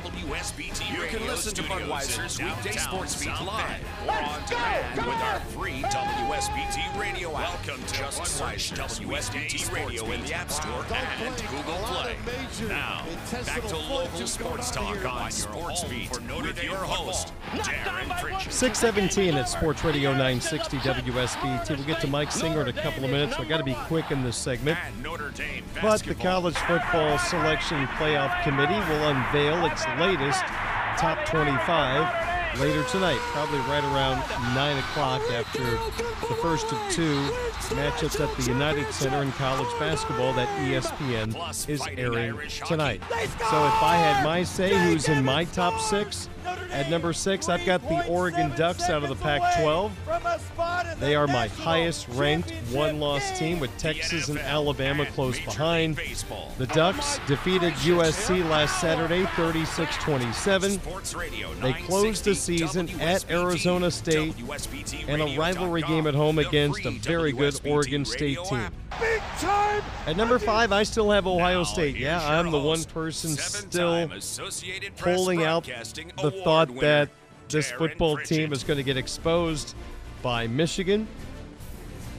WSBT You Radio can listen to studios Budweiser's in weekday sports beat live or or on demand with our free WSBT Radio app. Welcome to Just search WSBT Radio in the App Store and Google Play. Now, back to local sports talk on Sports Beat with your host, Darin Pritchett. 617 at Sports Radio 960 WSBT. We'll get to Mike Singer in a couple of minutes. So I got to be quick in this segment. But the. College Football Selection Playoff Committee will unveil its latest top 25 later tonight, probably right around 9 o'clock after the first of two matchups at the United Center in college basketball that ESPN is airing tonight. So if I had my say who's in my top six, at number six, I've got the Oregon Ducks out of the Pac 12. They are my highest ranked one loss team with Texas and Alabama close behind. The Ducks defeated USC last Saturday 36 27. They closed the season at Arizona State and a rivalry game at home against a very good Oregon State radio team. app. At number five, I still have Ohio Now, State. Yeah, I'm the one person still pulling out the thought winner, that this Darin football team is going to get exposed by Michigan.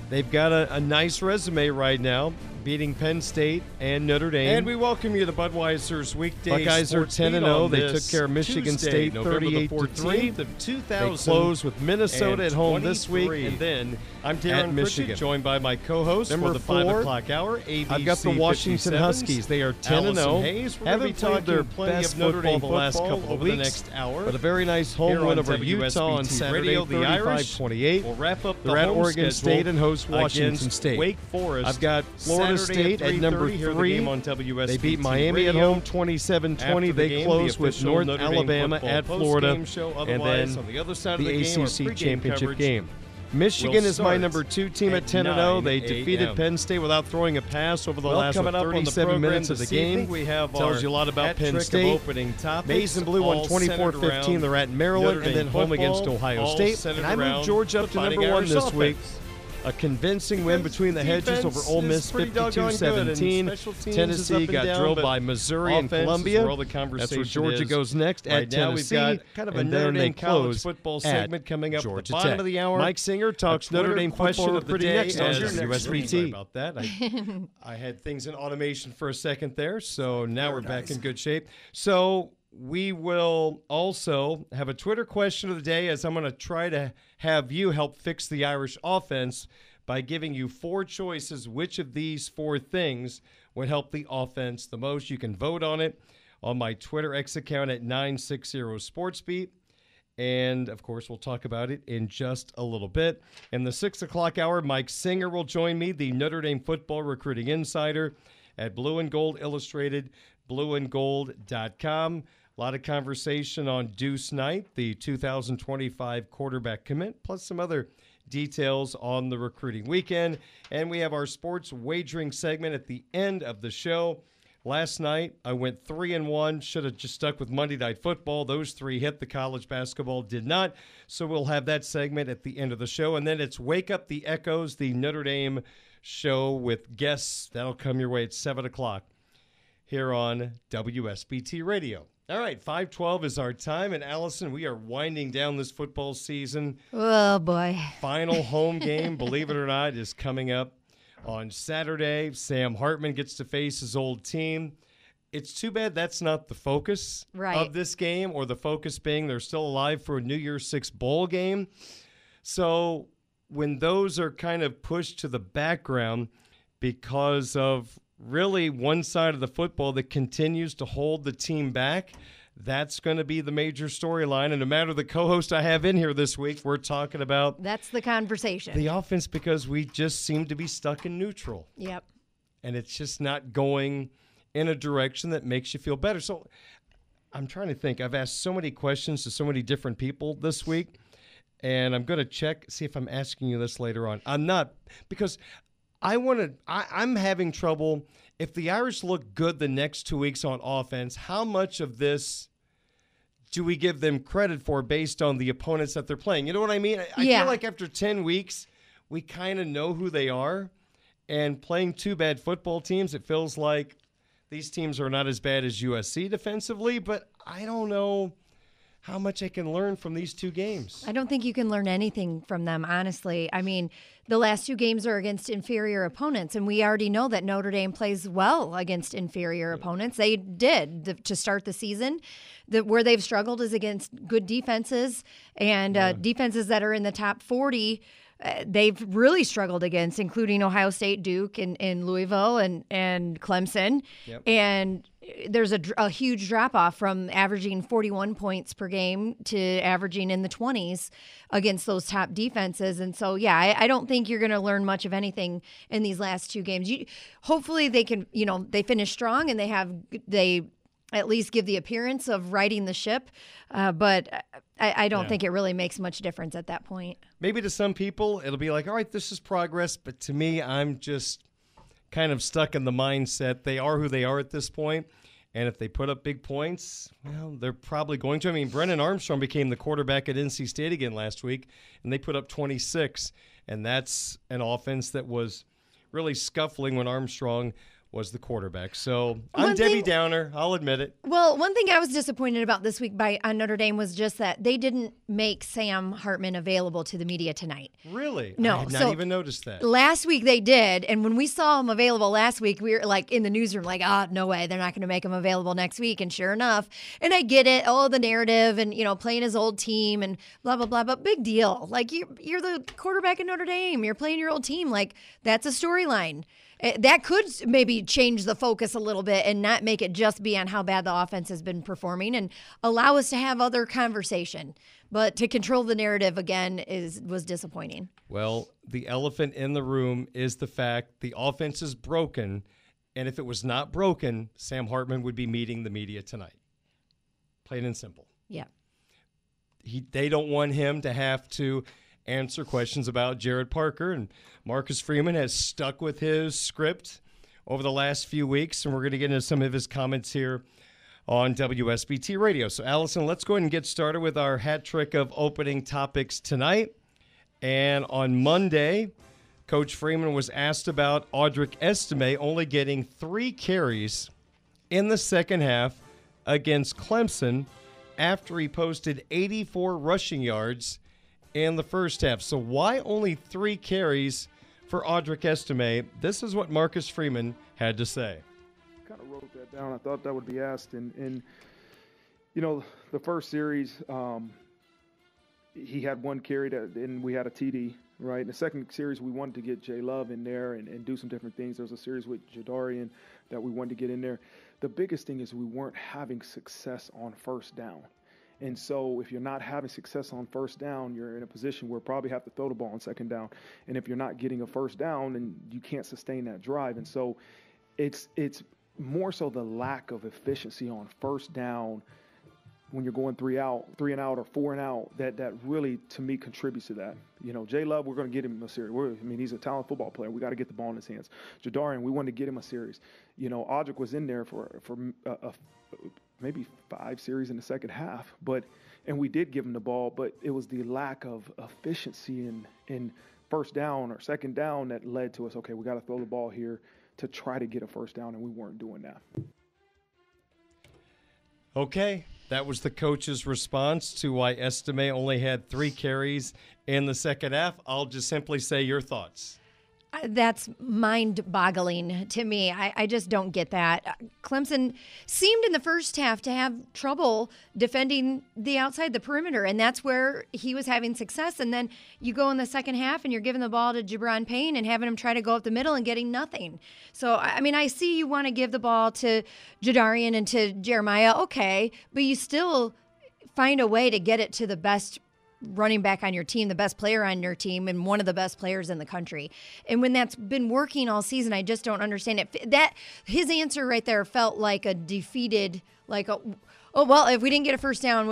They've got a, a nice resume right now, beating Penn State and Notre Dame. And we welcome you to Budweiser's weekday. Buckeyes are 10 and 0. They took care of Michigan Tuesday, State 38 to 3. 14th of They 2000. close with Minnesota at home this week, and then I'm Darin Michigan. Pritchett, joined by my co-host Number for the four, o'clock hour. ABC I've got the Washington Huskies. They are 10 and 0. Hayes. We're Haven't played their best of Notre football Dame the last couple of the weeks, next hour. But a very nice home win over Utah on Saturday, Radio, the Irish 35-28. We'll wrap up the They're at Oregon State and host Washington State. Wake Forest. I've got Florida Saturday State at number 3:30. Hear the three. on WSBT They beat Miami at home 27-20. The They game, close the with North Notre Alabama at Florida, show. and then on the other side of the the ACC championship coverage game. Michigan is my number two team at at 10 and 0. They defeated Penn State without throwing a pass over the Well, last what, up on the 37 program minutes of the game. we have tells you a lot about Penn State. opening topics, and Blue won all 24-15. They're at Maryland, and then home against Ohio State. And I moved Georgia up to number one this week. Offense. A convincing win between the Hedges over defense Ole Miss pretty doggone good, and 52-17. special teams is Tennessee got down, drilled by Missouri and Columbia. where all the That's where Georgia is. goes next Right at now, Tennessee. we've got kind of a and Notre then they Dame college football at segment coming up at the Georgia bottom Tech. of the hour. Mike Singer talks A Notre Dame question of the pretty day next on as your next WSBT. Sorry about that. I, I had things in automation for a second there, so now we're back in good shape. So we will also have a Twitter question of the day as I'm going to try to have you help fix the Irish offense by giving you four choices. Which of these four things would help the offense the most? You can vote on it on my Twitter X account at 960 SportsBeat. And of course, we'll talk about it in just a little bit. In the six o'clock hour, Mike Singer will join me, the Notre Dame football recruiting insider at Blue and Gold Illustrated, blueandgold.com. A lot of conversation on Deuce Knight, the 2025 quarterback commit, plus some other details on the recruiting weekend. And we have our sports wagering segment at the end of the show. Last night, I went three and one. Should have just stuck with Monday Night Football. Those three hit. The college basketball did not. So we'll have that segment at the end of the show. And then it's Wake Up the Echoes, the Notre Dame show with guests. That'll come your way at 7 o'clock here on WSBT Radio. All right, 512 is our time. And Allison, we are winding down this football season. Oh boy. Final home game, believe it or not, is coming up on Saturday. Sam Hartman gets to face his old team. It's too bad that's not the focus Right. of this game, or the focus being they're still alive for a New Year's Six bowl game. So when those are kind of pushed to the background because of really one side of the football that continues to hold the team back, that's going to be the major storyline. And no matter the co host I have in here this week, we're talking about That's the conversation. the offense because we just seem to be stuck in neutral yep. and it's just not going in a direction that makes you feel better. So I'm trying to think. I've asked so many questions to so many different people this week, and I'm going to check, see if I'm asking you this later on. I'm not, because I want to, I'm having trouble. If the Irish look good the next two weeks on offense, how much of this do we give them credit for based on the opponents that they're playing? You know what I mean? I, I feel like after 10 weeks, we kind of know who they are. And playing two bad football teams, it feels like these teams are not as bad as USC defensively, but I don't know how much I can learn from these two games. I don't think you can learn anything from them, honestly. I mean, the last two games are against inferior opponents, and we already know that Notre Dame plays well against inferior opponents. They did the, to start the season. The, where they've struggled is against good defenses and uh, defenses that are in the top 40 uh, they've really struggled against, including Ohio State, Duke, and, and Louisville, and and Clemson. Yep. And there's a, a huge drop off from averaging 41 points per game to averaging in the 20s against those top defenses. And so, yeah, I, I don't think you're going to learn much of anything in these last two games. You, hopefully, they can, you know, they finish strong and they have they at least give the appearance of riding the ship. Uh, but I, I don't Yeah. think it really makes much difference at that point. Maybe to some people, it'll be like, all right, this is progress. But to me, I'm just kind of stuck in the mindset they are who they are at this point. And if they put up big points, well, they're probably going to. I mean, Brennan Armstrong became the quarterback at NC State again last week, and they put up 26. And that's an offense that was really scuffling when Armstrong was the quarterback. So I'm One Debbie thing- Downer. I'll admit it. Well, one thing I was disappointed about this week by on Notre Dame was just that they didn't make Sam Hartman available to the media tonight. Really? No, I had not so- even noticed that. Last week they did, and when we saw him available last week, we were like in the newsroom, like, "Ah, no way, they're not going to make him available next week." And sure enough, and I get it, oh, the narrative, and you know, playing his old team, and blah blah blah, but big deal. Like you, you're the quarterback in Notre Dame, you're playing your old team, like that's a storyline. Eh, That could maybe change the focus a little bit and not make it just be on how bad the offense has been performing and allow us to have other conversation. But to control the narrative again is was disappointing. Well, the elephant in the room is the fact the offense is broken. And if it was not broken, Sam Hartman would be meeting the media tonight. Plain and simple. Yeah. He, they don't want him to have to answer questions about Gerad Parker. And Marcus Freeman has stuck with his script over the last few weeks. And we're going to get into some of his comments here on WSBT Radio. So, Allison, let's go ahead and get started with our hat trick of opening topics tonight. And on Monday, Coach Freeman was asked about Audric Estime only getting three carries in the second half against Clemson after he posted 84 rushing yards in the first half. So, why only three carries for Audric Estime? This is what Marcus Freeman had to say. kind of wrote that down. I thought that would be asked, and and you know the first series, um, he had one carry that, and we had a TD. Right. In the second series, we wanted to get Jay Love in there and, and do some different things. There was a series with Jadarian that we wanted to get in there. The biggest thing is we weren't having success on first down. And so if you're not having success on first down, you're in a position where probably have to throw the ball on second down. And if you're not getting a first down, then you can't sustain that drive. And so it's it's more so the lack of efficiency on first down when you're going three out, three and out, or four and out, that that really to me contributes to that. You know, Jay Love, we're going to get him a series. We're, I mean, he's a talented football player. We got to get the ball in his hands. Jadarian, we wanted to get him a series. You know, Audric was in there for for uh, a, a, maybe five series in the second half, but and we did give him the ball, but it was the lack of efficiency in in first down or second down that led to us. Okay, we got to throw the ball here to try to get a first down, and we weren't doing that. Okay, that was the coach's response to why Estime only had three carries in the second half. I'll just simply say your thoughts. That's mind boggling to me. I, I just don't get that. Uh, Clemson seemed in the first half to have trouble defending the outside the perimeter, and that's where he was having success. And then you go in the second half and you're giving the ball to Gi'Bran Payne and having him try to go up the middle and getting nothing. So, I mean, I see you want to give the ball to Jadarian and to Jeremiyah, okay, but you still find a way to get it to the best running back on your team, the best player on your team, and one of the best players in the country. And when that's been working all season, I just don't understand it. That his answer right there felt like a defeated, like a. Oh well, if we didn't get a first down,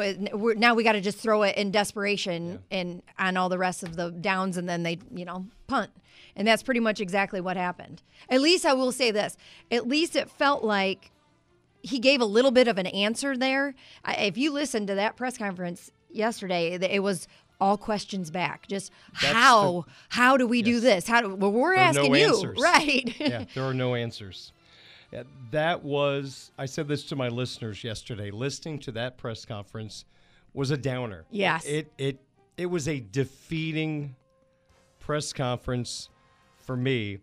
now we got to just throw it in desperation and on all the rest of the downs, and then they, you know, punt, and that's pretty much exactly what happened. At least I will say this: at least it felt like he gave a little bit of an answer there. If you listen to that press conference yesterday, it was all questions back. Just That's how how do we do this? How do well, we're are no asking you, answers. right? yeah, there are no answers. That was, I said this to my listeners yesterday. Listening to that press conference was a downer. Yes. It it it was a defeating press conference for me,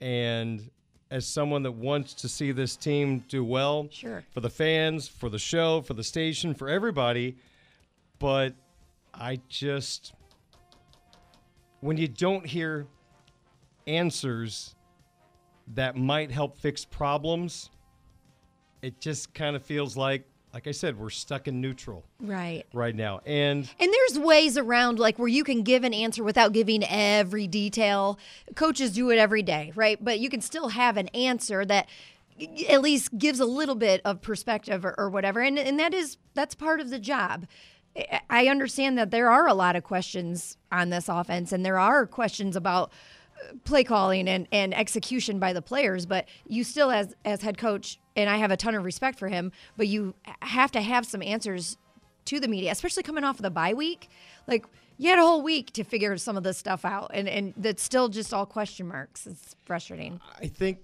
and as someone that wants to see this team do well, sure, for the fans, for the show, for the station, for everybody, but I just when you don't hear answers that might help fix problems, it just kind of feels like like I said, we're stuck in neutral right right now. And and there's ways around like where you can give an answer without giving every detail. Coaches do it every day, right? But you can still have an answer that at least gives a little bit of perspective or, or whatever. And and that is that's part of the job. I understand that there are a lot of questions on this offense and there are questions about uh, play calling and, and execution by the players, but you still as as head coach and I have a ton of respect for him, but you have to have some answers to the media, especially coming off of the bye week. Like you had a whole week to figure some of this stuff out, and and that's still just all question marks. It's frustrating. I think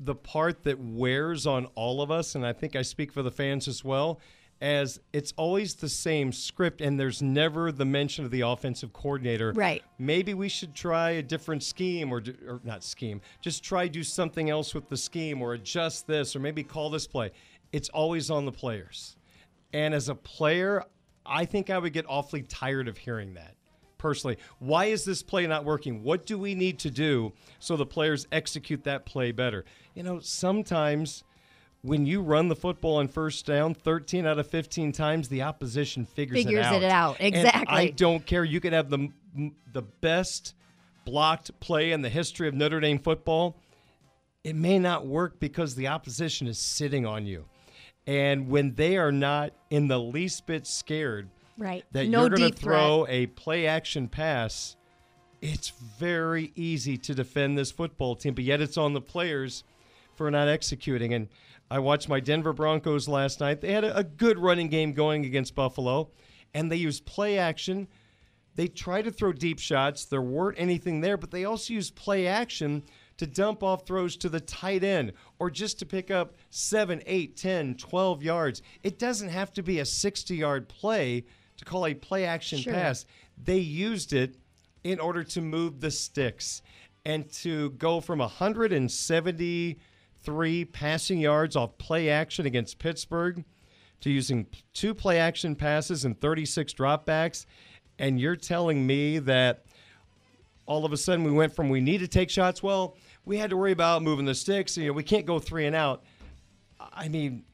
the part that wears on all of us, and I think I speak for the fans as well, as it's always the same script and there's never the mention of the offensive coordinator. Right. Maybe we should try a different scheme or, or not scheme, just try do something else with the scheme or adjust this or maybe call this play. It's always on the players. And as a player, I think I would get awfully tired of hearing that personally. Why is this play not working? What do we need to do so the players execute that play better? You know, sometimes when you run the football on first down 13 out of 15 times, the opposition figures, figures it out. it out. Exactly. And I don't care. You could have the the best blocked play in the history of Notre Dame football. It may not work because the opposition is sitting on you. And when they are not in the least bit scared right. that no you're going to throw threat. a play action pass, it's very easy to defend this football team, but yet it's on the players for not executing. And I watched my Denver Broncos last night. They had a, a good running game going against Buffalo, and they used play action. They tried to throw deep shots. There weren't anything there, but they also used play action to dump off throws to the tight end or just to pick up 7, 8, 10, 12 yards. It doesn't have to be a 60 yard play to call a play action sure. pass. They used it in order to move the sticks and to go from 170 three passing yards off play action against Pittsburgh to using two play action passes and 36 dropbacks. And you're telling me that all of a sudden we went from we need to take shots, well, we had to worry about moving the sticks. You know, we can't go three and out. I mean,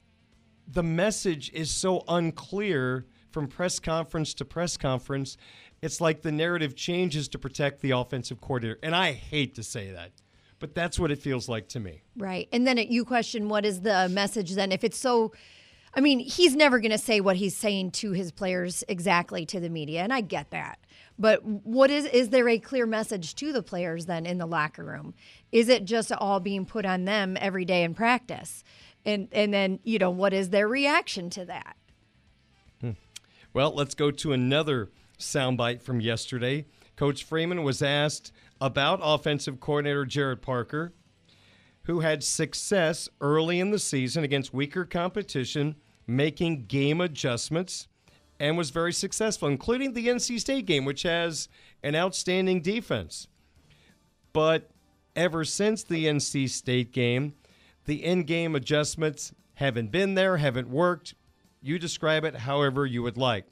the message is so unclear from press conference to press conference. It's like the narrative changes to protect the offensive coordinator. And I hate to say that but that's what it feels like to me. Right. And then it, you question what is the message then if it's so I mean, he's never going to say what he's saying to his players exactly to the media, and I get that. But what is is there a clear message to the players then in the locker room? Is it just all being put on them every day in practice? And and then, you know, what is their reaction to that? Hmm. Well, let's go to another soundbite from yesterday. Coach Freeman was asked about offensive coordinator Gerad Parker, who had success early in the season against weaker competition, making game adjustments, and was very successful, including the NC State game, which has an outstanding defense. But ever since the NC State game, the in game adjustments haven't been there, haven't worked. You describe it however you would like.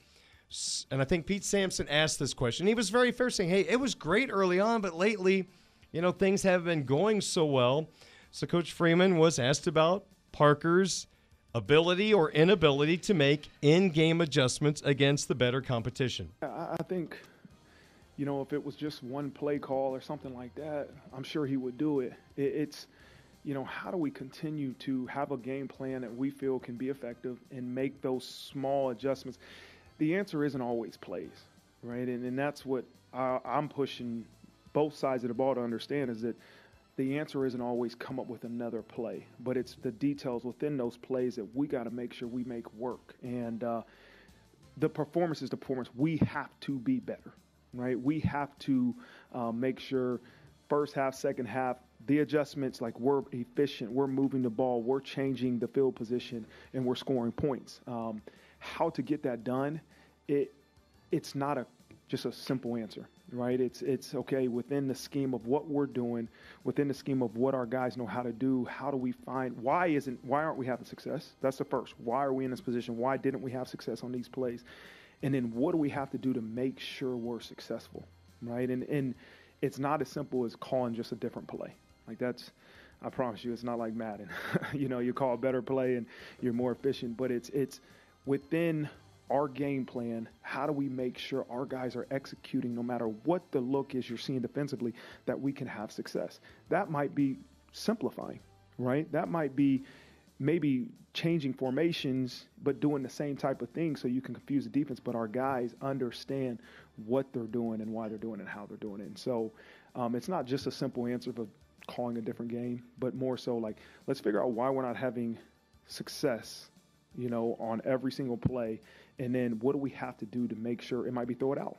And I think Pete Sampson asked this question. He was very fair, saying, "Hey, it was great early on, but lately, you know, things haven't been going so well." So Coach Freeman was asked about Parker's ability or inability to make in-game adjustments against the better competition. I think, you know, if it was just one play call or something like that, I'm sure he would do it. It's you know, how do we continue to have a game plan that we feel can be effective and make those small adjustments? The answer isn't always plays, right? And, and that's what I, I'm pushing both sides of the ball to understand is that the answer isn't always come up with another play, but it's the details within those plays that we got to make sure we make work. And uh, the performance is the performance. We have to be better, right? We have to uh, make sure first half, second half, the adjustments like we're efficient, we're moving the ball, we're changing the field position, and we're scoring points. Um, how to get that done? It it's not a just a simple answer, right? It's it's okay within the scheme of what we're doing, within the scheme of what our guys know how to do. How do we find why isn't why aren't we having success? That's the first. Why are we in this position? Why didn't we have success on these plays? And then what do we have to do to make sure we're successful, right? And and it's not as simple as calling just a different play. Like that's, I promise you, it's not like Madden. you know, you call a better play and you're more efficient, but it's it's within our game plan. How do we make sure our guys are executing, no matter what the look is you're seeing defensively, that we can have success? That might be simplifying, right? That might be maybe changing formations but doing the same type of thing so you can confuse the defense but our guys understand what they're doing and why they're doing it and how they're doing it and so um, it's not just a simple answer of calling a different game, but more so like let's figure out why we're not having success, you know, on every single play, and then what do we have to do to make sure it might be throw it out.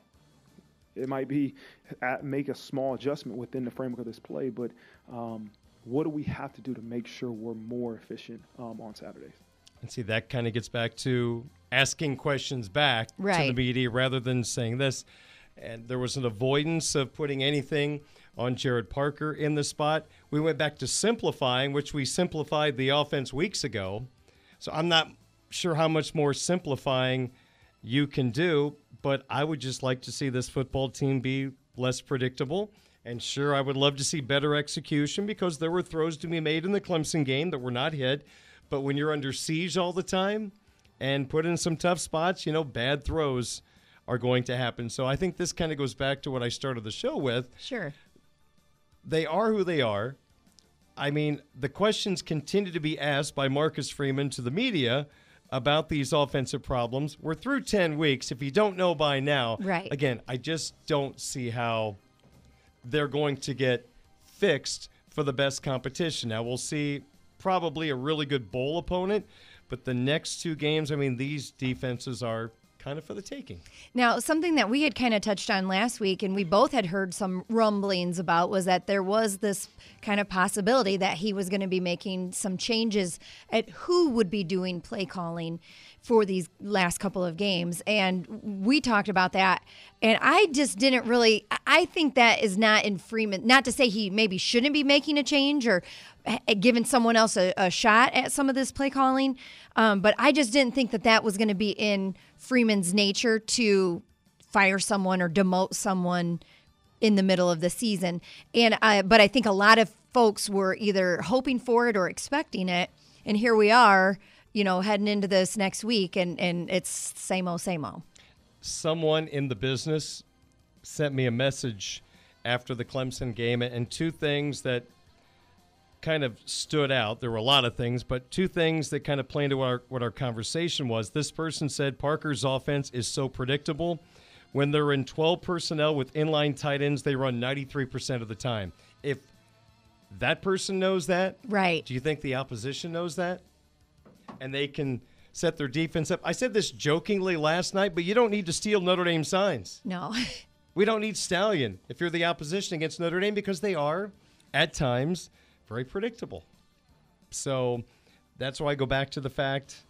It might be at, make a small adjustment within the framework of this play, but um, what do we have to do to make sure we're more efficient um, on Saturdays? And see, that kind of gets back to asking questions back right. to the media rather than saying this. And there was an avoidance of putting anything – on Gerad Parker in the spot. We went back to simplifying, which we simplified the offense weeks ago. So I'm not sure how much more simplifying you can do, but I would just like to see this football team be less predictable. And sure, I would love to see better execution because there were throws to be made in the Clemson game that were not hit. But when you're under siege all the time and put in some tough spots, you know, bad throws are going to happen. So I think this kind of goes back to what I started the show with. Sure they are who they are. I mean, the questions continue to be asked by Marcus Freeman to the media about these offensive problems. We're through 10 weeks. If you don't know by now, right. again, I just don't see how they're going to get fixed for the best competition. Now, we'll see probably a really good bowl opponent, but the next two games, I mean, these defenses are kind of for the taking. Now, something that we had kind of touched on last week, and we both had heard some rumblings about, was that there was this kind of possibility that he was going to be making some changes at who would be doing play calling for these last couple of games. And we talked about that. And I just didn't really, I think that is not in Freeman, not to say he maybe shouldn't be making a change or giving someone else a, a shot at some of this play calling. Um, but I just didn't think that that was going to be in Freeman's nature to fire someone or demote someone in the middle of the season. And I, but I think a lot of folks were either hoping for it or expecting it. And here we are, you know, heading into this next week, and and it's same old, same old. Someone in the business sent me a message after the Clemson game, and two things that kind of stood out. There were a lot of things, but two things that kind of play into what our, what our conversation was. This person said Parker's offense is so predictable. When they're in 12 personnel with inline tight ends, they run 93% of the time. If that person knows that, right? Do you think the opposition knows that? And they can set their defense up. I said this jokingly last night, but you don't need to steal Notre Dame signs. No. we don't need Stallion if you're the opposition against Notre Dame because they are at times very predictable. So that's why I go back to the fact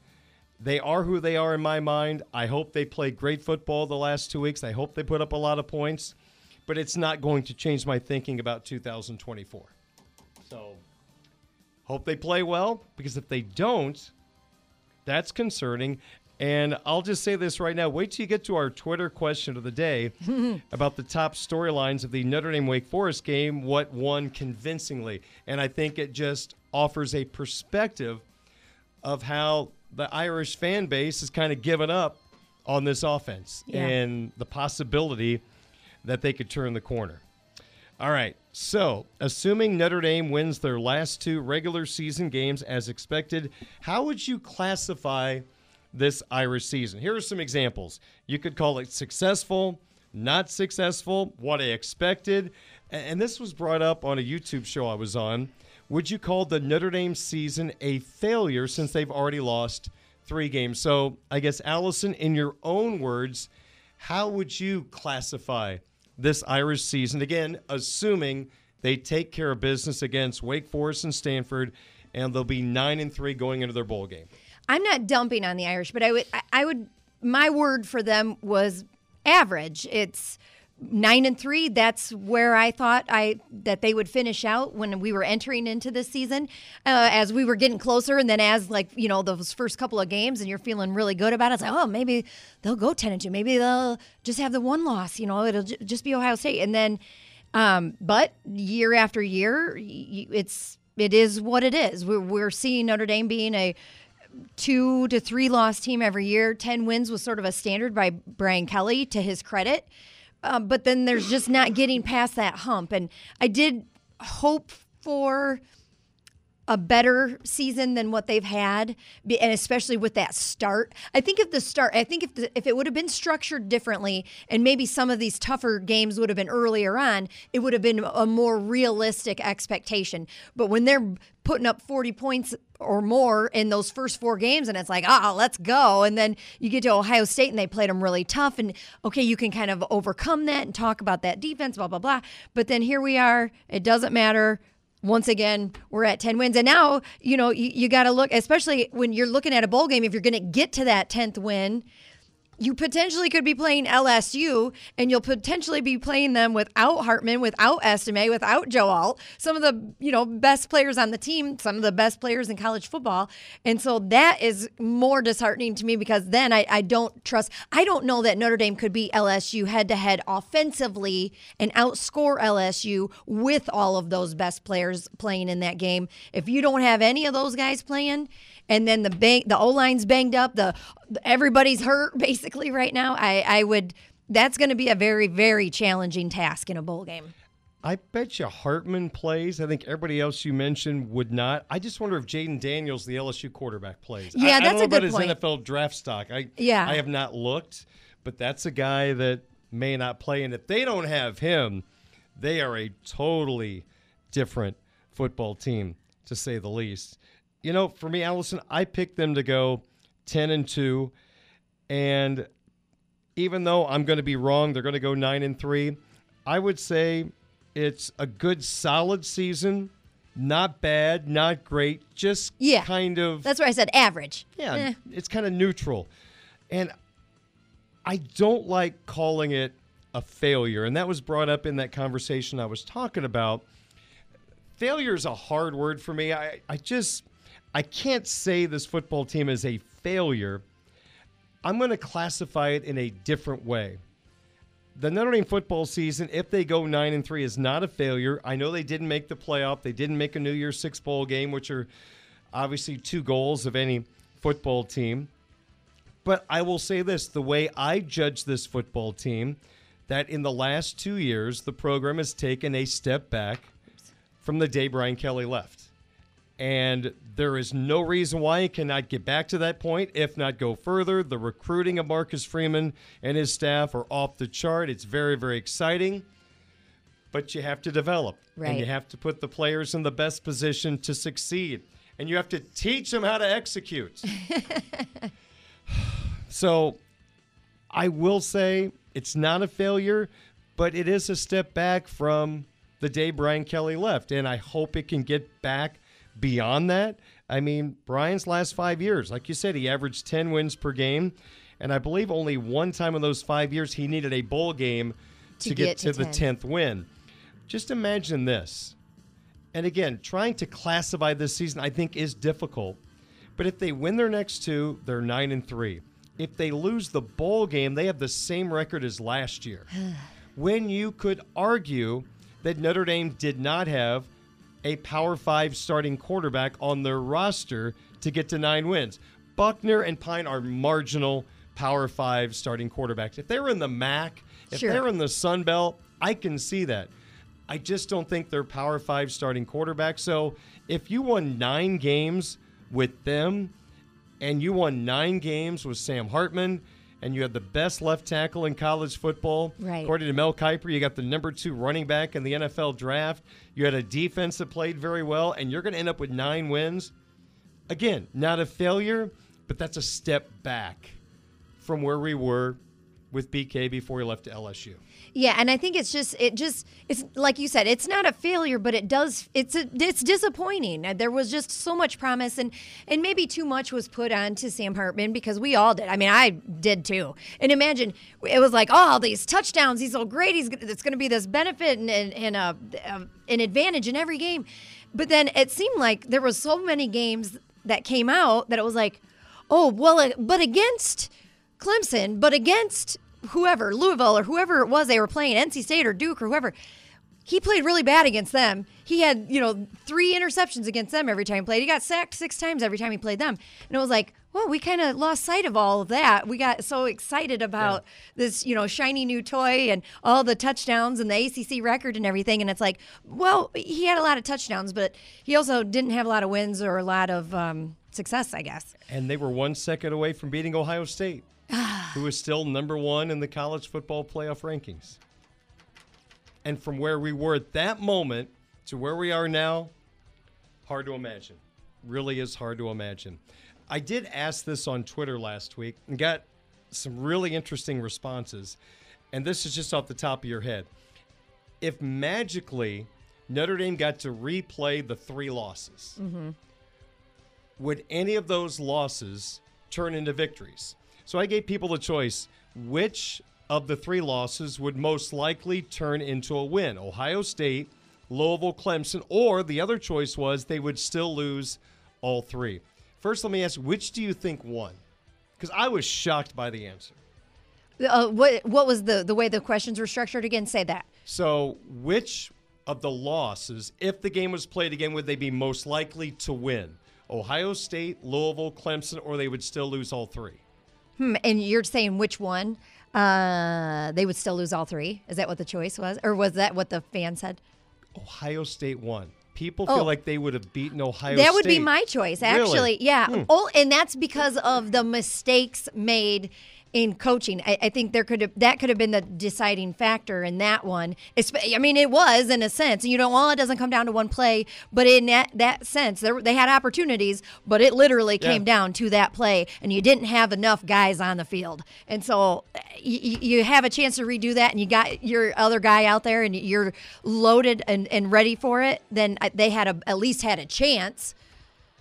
they are who they are in my mind. I hope they play great football the last two weeks. I hope they put up a lot of points, but it's not going to change my thinking about 2024. So hope they play well because if they don't, that's concerning. And I'll just say this right now. Wait till you get to our Twitter question of the day about the top storylines of the Notre Dame Wake Forest game, what won convincingly. And I think it just offers a perspective of how the Irish fan base has kind of given up on this offense yeah. and the possibility that they could turn the corner. All right. So, assuming Notre Dame wins their last two regular season games as expected, how would you classify this Irish season. Here are some examples. You could call it successful, not successful, what I expected. And this was brought up on a YouTube show I was on. Would you call the Notre Dame season a failure since they've already lost three games? So, I guess, Allison, in your own words, how would you classify this Irish season? Again, assuming They take care of business against Wake Forest and Stanford, and they'll be nine and three going into their bowl game. I'm not dumping on the Irish, but I would I would my word for them was average. It's nine and three. That's where I thought I that they would finish out when we were entering into this season. Uh, as we were getting closer, and then as like you know those first couple of games, and you're feeling really good about it. It's like, oh, maybe they'll go ten and two. Maybe they'll just have the one loss. You know, it'll j- just be Ohio State, and then. Um, but year after year, it's it is what it is. We're, we're seeing Notre Dame being a two to three loss team every year. 10 wins was sort of a standard by Brian Kelly to his credit. Uh, but then there's just not getting past that hump. And I did hope for a better season than what they've had, and especially with that start. I think if the start, I think if the, if it would have been structured differently, and maybe some of these tougher games would have been earlier on, it would have been a more realistic expectation. But when they're putting up 40 points or more in those first four games and it's like ah let's go. And then you get to ohio state and they played them really tough and okay you can kind of overcome that and talk about that defense blah blah blah. But then here we are. It doesn't matter. Once again, we're at 10 wins. And now, you know, you, you got to look, especially when you're looking at a bowl game, if you're going to get to that 10th win, you potentially could be playing LSU, and you'll potentially be playing them without Hartman, without Estime, without Joe Alt, some of the you know best players on the team, some of the best players in college football, and so that is more disheartening to me because then I, I don't trust. I don't know that Notre Dame could beat LSU head to head offensively and outscore LSU with all of those best players playing in that game. If you don't have any of those guys playing, and then the bang, the O line's banged up, the everybody's hurt basically right now. I, I would that's going to be a very very challenging task in a bowl game. I bet you Hartman plays. I think everybody else you mentioned would not. I just wonder if Jayden Daniels, the LSU quarterback, plays. Yeah, I, that's I don't know a good about point. his NFL draft stock. I Yeah. I have not looked, but that's a guy that may not play. And if they don't have him, they are a totally different football team, to say the least. You know, for me, Allison, I picked them to go ten and two, and even though I'm going to be wrong, they're going to go nine and three. I would say it's a good, solid season. Not bad, not great, just Yeah. kind of That's where I said average. yeah, Eh. it's kind of neutral. And I don't like calling it a failure. And that was brought up in that conversation I was talking about. Failure is a hard word for me. I, I just I can't say this football team is a failure. I'm going to classify it in a different way. The Notre Dame football season, if they go nine and three, is not a failure. I know they didn't make the playoff. They didn't make a New Year's Six bowl game, which are obviously two goals of any football team. But I will say this the way I judge this football team, that in the last two years, the program has taken a step back from the day Brian Kelly left. And there is no reason why it cannot get back to that point, if not go further. The recruiting of Marcus Freeman and his staff are off the chart. It's very, very exciting. But you have to develop. And you have to put the players in the best position to succeed. And you have to teach them how to execute. so I will say it's not a failure, but it is a step back from the day Brian Kelly left. And I hope it can get back beyond that. I mean, Brian's last five years, like you said, he averaged 10 wins per game. And I believe only one time in those five years he needed a bowl game to, To get, get to, to the 10th win. Just imagine this. And again, trying to classify this season, I think, is difficult. But if they win their next two, they're nine and three. If they lose the bowl game, they have the same record as last year. when you could argue that Notre Dame did not have a Power Five starting quarterback on their roster to get to nine wins. Buckner and Pyne are marginal Power Five starting quarterbacks. If they're in the MAC, if Sure. they're in the Sun Belt, I can see that. I just don't think they're Power Five starting quarterbacks. So if you won nine games with them and you won nine games with Sam Hartman and you had the best left tackle in college football, Right. according to Mel Kiper, you got the number two running back in the NFL draft. You had a defense that played very well, and you're going to end up with nine wins. Again, not a failure, but that's a step back from where we were with BK before he left to LSU. Yeah, and I think it's just it just it's like you said, it's not a failure, but it does it's a, it's disappointing. There was just so much promise and and maybe too much was put on to Sam Hartman because we all did. I mean, I did too. And imagine it was like, oh, these touchdowns, he's so great. He's it's going to be this benefit and and, and a, a, an advantage in every game. But then it seemed like there was so many games that came out that it was like, oh, well, uh, but against Clemson, but against whoever, Louisville or whoever it was they were playing, NC State or Duke or whoever, he played really bad against them. He had, you know, three interceptions against them every time he played. He got sacked six times every time he played them. And it was like, well, we kind of lost sight of all of that. We got so excited about yeah. this, you know, shiny new toy and all the touchdowns and the ACC record and everything. And it's like, well, he had a lot of touchdowns, but he also didn't have a lot of wins or a lot of um, success, I guess. And they were one second away from beating Ohio State. Who is still number one in the college football playoff rankings. And from where we were at that moment to where we are now, hard to imagine. Really is hard to imagine. I did ask this on Twitter last week and got some really interesting responses. And this is just off the top of your head. If magically Notre Dame got to replay the three losses, mm-hmm. would any of those losses turn into victories? So I gave people the choice which of the three losses would most likely turn into a win Ohio State, Louisville, Clemson, or the other choice was they would still lose all three. First, let me ask which do you think won? Because I was shocked by the answer. Uh, what what was the the way the questions were structured again? Say that. So, which of the losses, if the game was played again, would they be most likely to win? Ohio State, Louisville, Clemson, or they would still lose all three? Hmm, and you're saying which one? Uh, they would still lose all three. Is that what the choice was, or was that what the fan said? Ohio State won. People feel oh, like they would have beaten Ohio. That State. would be my choice, actually. Really? Yeah. Hmm. Oh, and that's because of the mistakes made in coaching. I, I, think there could have that could have been the deciding factor in that one. It's, I mean, it was in a sense. You know, well, it doesn't come down to one play, but in that that sense, there, they had opportunities, but it literally yeah. came down to that play, and you didn't have enough guys on the field, and so you, you have a chance to redo that, and you got your other guy out there, and you're loaded and, and ready for it. Then uh, they had a, at least had a chance.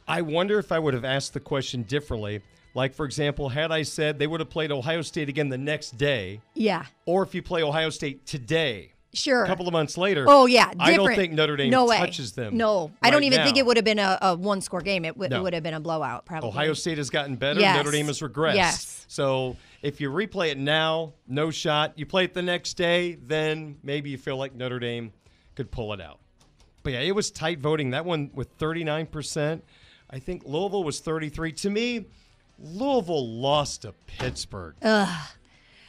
I wonder if I would have asked the question differently like, for example, had I said they would have played Ohio State again the next day. Yeah. Or if you play Ohio State today. Sure. A couple of months later. Oh, yeah. Different. I don't think Notre Dame no way. touches them. No. Right I don't even now. think it would have been a, a one score game. It, w- no. it would have been a blowout, probably. Ohio State has gotten better. Yes. Notre Dame has regressed. Yes. So if you replay it now, no shot. You play it the next day, then maybe you feel like Notre Dame could pull it out. But yeah, it was tight voting. That one with 39%. I think Louisville was 33. To me, Louisville lost to Pittsburgh. Ugh.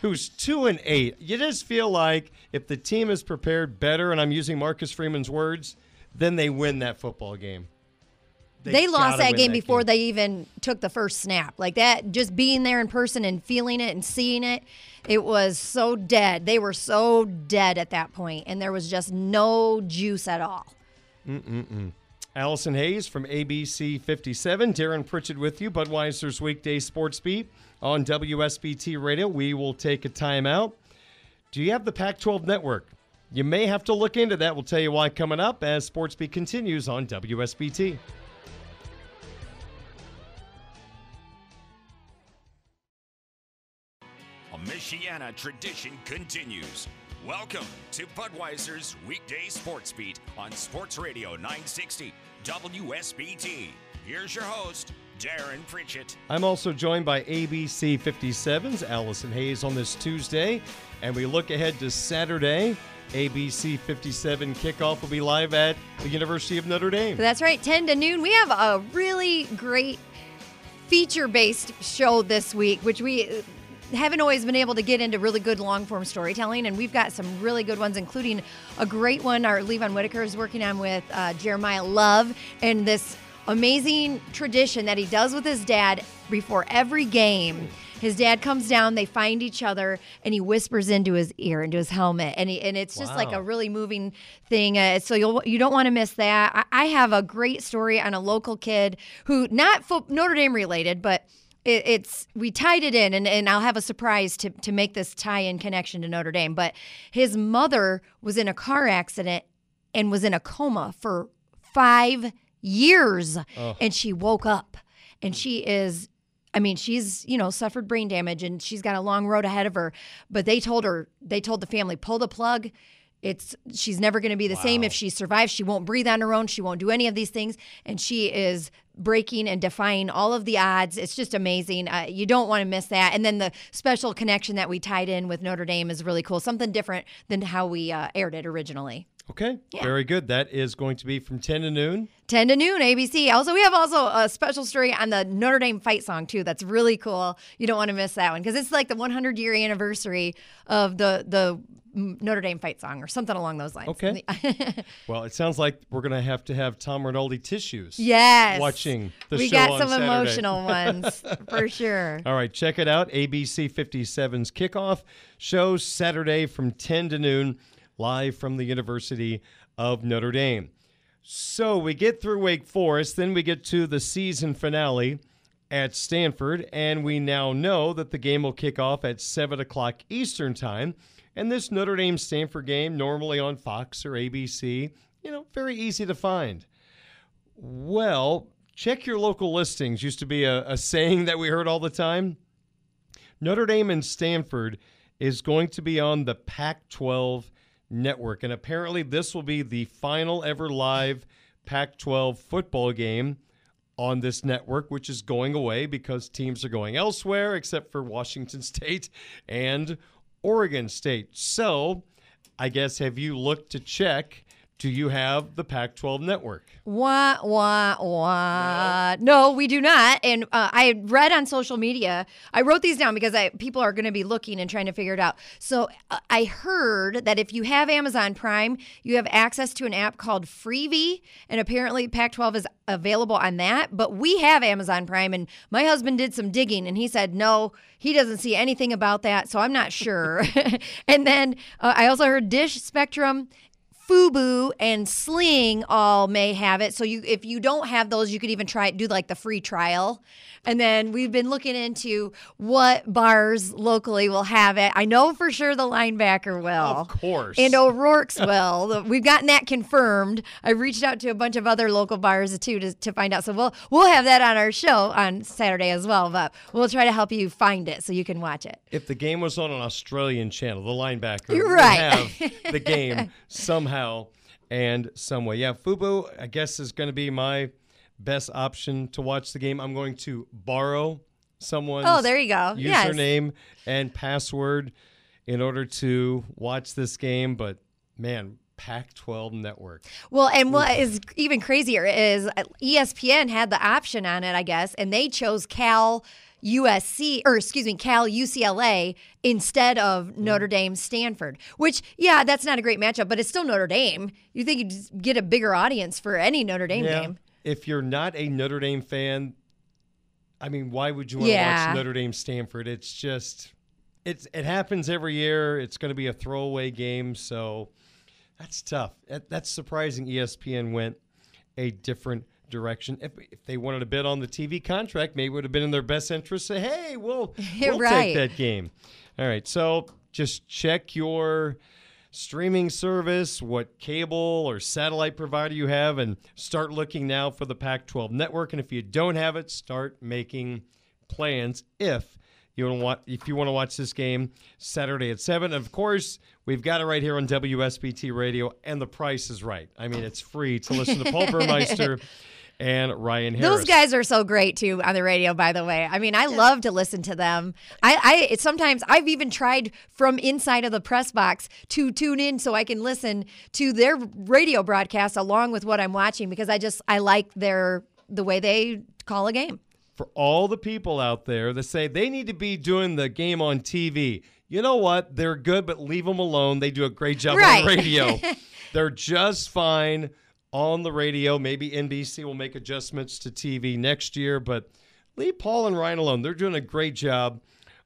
Who's two and eight? You just feel like if the team is prepared better, and I'm using Marcus Freeman's words, then they win that football game. They, they lost that game that before game. they even took the first snap. Like that, just being there in person and feeling it and seeing it, it was so dead. They were so dead at that point, and there was just no juice at all. Mm-mm-mm. Allison Hayes from ABC 57. Darin Pritchett with you. Budweiser's weekday sports beat on WSBT Radio. We will take a timeout. Do you have the Pac 12 network? You may have to look into that. We'll tell you why coming up as Sports Beat continues on WSBT. A Michiana tradition continues. Welcome to Budweiser's weekday sports beat on Sports Radio 960 WSBT. Here's your host, Darin Pritchett. I'm also joined by ABC 57's Allison Hayes on this Tuesday, and we look ahead to Saturday. ABC 57 kickoff will be live at the University of Notre Dame. That's right, 10 to noon. We have a really great feature based show this week, which we haven't always been able to get into really good long form storytelling, and we've got some really good ones, including a great one our Levon Whitaker is working on with uh, Jeremiyah Love and this amazing tradition that he does with his dad before every game. His dad comes down, they find each other, and he whispers into his ear, into his helmet, and he, and it's just wow. like a really moving thing. Uh, so you'll you don't want to miss that. I, I, have a great story on a local kid who not fo- Notre Dame related, but it, it's we tied it in, and, and I'll have a surprise to to make this tie-in connection to Notre Dame. But his mother was in a car accident and was in a coma for five years, and she woke up, and she is. I mean, she's, you know, suffered brain damage and she's got a long road ahead of her. But they told her, they told the family, pull the plug. It's she's never going to be the same if she survives. She won't breathe on her own. She won't do any of these things, and she is breaking and defying all of the odds. It's just amazing. Uh, you don't want to miss that. And then the special connection that we tied in with Notre Dame is really cool. Something different than how we uh, aired it originally. Okay, very good. That is going to be from 10 to noon. 10 to noon ABC. Also, we have also a special story on the Notre Dame fight song too. That's really cool. You don't want to miss that one because it's like the 100 year anniversary of the the Notre Dame fight song or something along those lines. Okay. Well, it sounds like we're going to have to have Tom Rinaldi tissues. yes. Watching the we show We got some Saturday. emotional ones for sure. All right, check it out. ABC 57's kickoff show Saturday from 10 to noon, live from the University of Notre Dame. So we get through Wake Forest, then we get to the season finale at Stanford, and we now know that the game will kick off at 7 o'clock Eastern Time. And this Notre Dame Stanford game, normally on Fox or ABC, you know, very easy to find. Well, check your local listings used to be a, a saying that we heard all the time. Notre Dame and Stanford is going to be on the Pac 12 network. And apparently, this will be the final ever live Pac 12 football game on this network, which is going away because teams are going elsewhere, except for Washington State and Oregon State. So, I guess, have you looked to check? Do you have the Pac 12 network? Wah, wah, wah. No, we do not. And uh, I read on social media, I wrote these down because I, people are going to be looking and trying to figure it out. So uh, I heard that if you have Amazon Prime, you have access to an app called Freevee. And apparently Pac 12 is available on that. But we have Amazon Prime. And my husband did some digging and he said, no, he doesn't see anything about that. So I'm not sure. and then uh, I also heard Dish, Spectrum, Fubo and Sling all may have it. So you if you don't have those, you could even try it, do like the free trial. And then we've been looking into what bars locally will have it. I know for sure the linebacker will. Of course. And O'Rourke's will. We've gotten that confirmed. I've reached out to a bunch of other local bars too to, to find out. So we'll we'll have that on our show on Saturday as well. But we'll try to help you find it so you can watch it. if the game was on an Australian channel, the linebacker You're would right. have the game somehow and some way. Yeah, Fubo, I guess, is going to be my best option to watch the game. I'm going to borrow someone's Oh, there you go. Yes. username and password in order to watch this game. But man, Pac 12 network. Well, and what is even crazier is uh, ESPN had the option on it, I guess, and they chose Cal USC or excuse me, Cal UCLA instead of Notre Dame Stanford. Which, yeah, that's not a great matchup, but it's still Notre Dame. You think you'd get a bigger audience for any Notre Dame game? If you're not a Notre Dame fan, I mean, why would you want to watch Notre Dame Stanford? It's just it's it happens every year. It's going to be a throwaway game, so that's tough. That, that's surprising. ESPN went a different direction. If, if they wanted to bid on the TV contract, maybe it would have been in their best interest. To say, hey, we'll we'll Right. take that game. All right, so just check your streaming service, what cable or satellite provider you have, and start looking now for the Pac 12 network. And if you don't have it, start making plans if you want to watch, if you want to watch this game Saturday at 7. Of course, we've got it right here on WSBT Radio, and the price is right. I mean, it's free to listen to Paul Burmeister and Ryan Harris. Those guys are so great too on the radio. By the way, I mean I love to listen to them. I, I it's sometimes I've even tried from inside of the press box to tune in so I can listen to their radio broadcast along with what I'm watching because I just I like their the way they call a game. for all the people out there that say they need to be doing the game on TV. You know what? They're good, but leave them alone. They do a great job Right. on radio. They're just fine on the radio. Maybe NBC will make adjustments to TV next year, but leave Paul and Ryan alone. They're doing a great job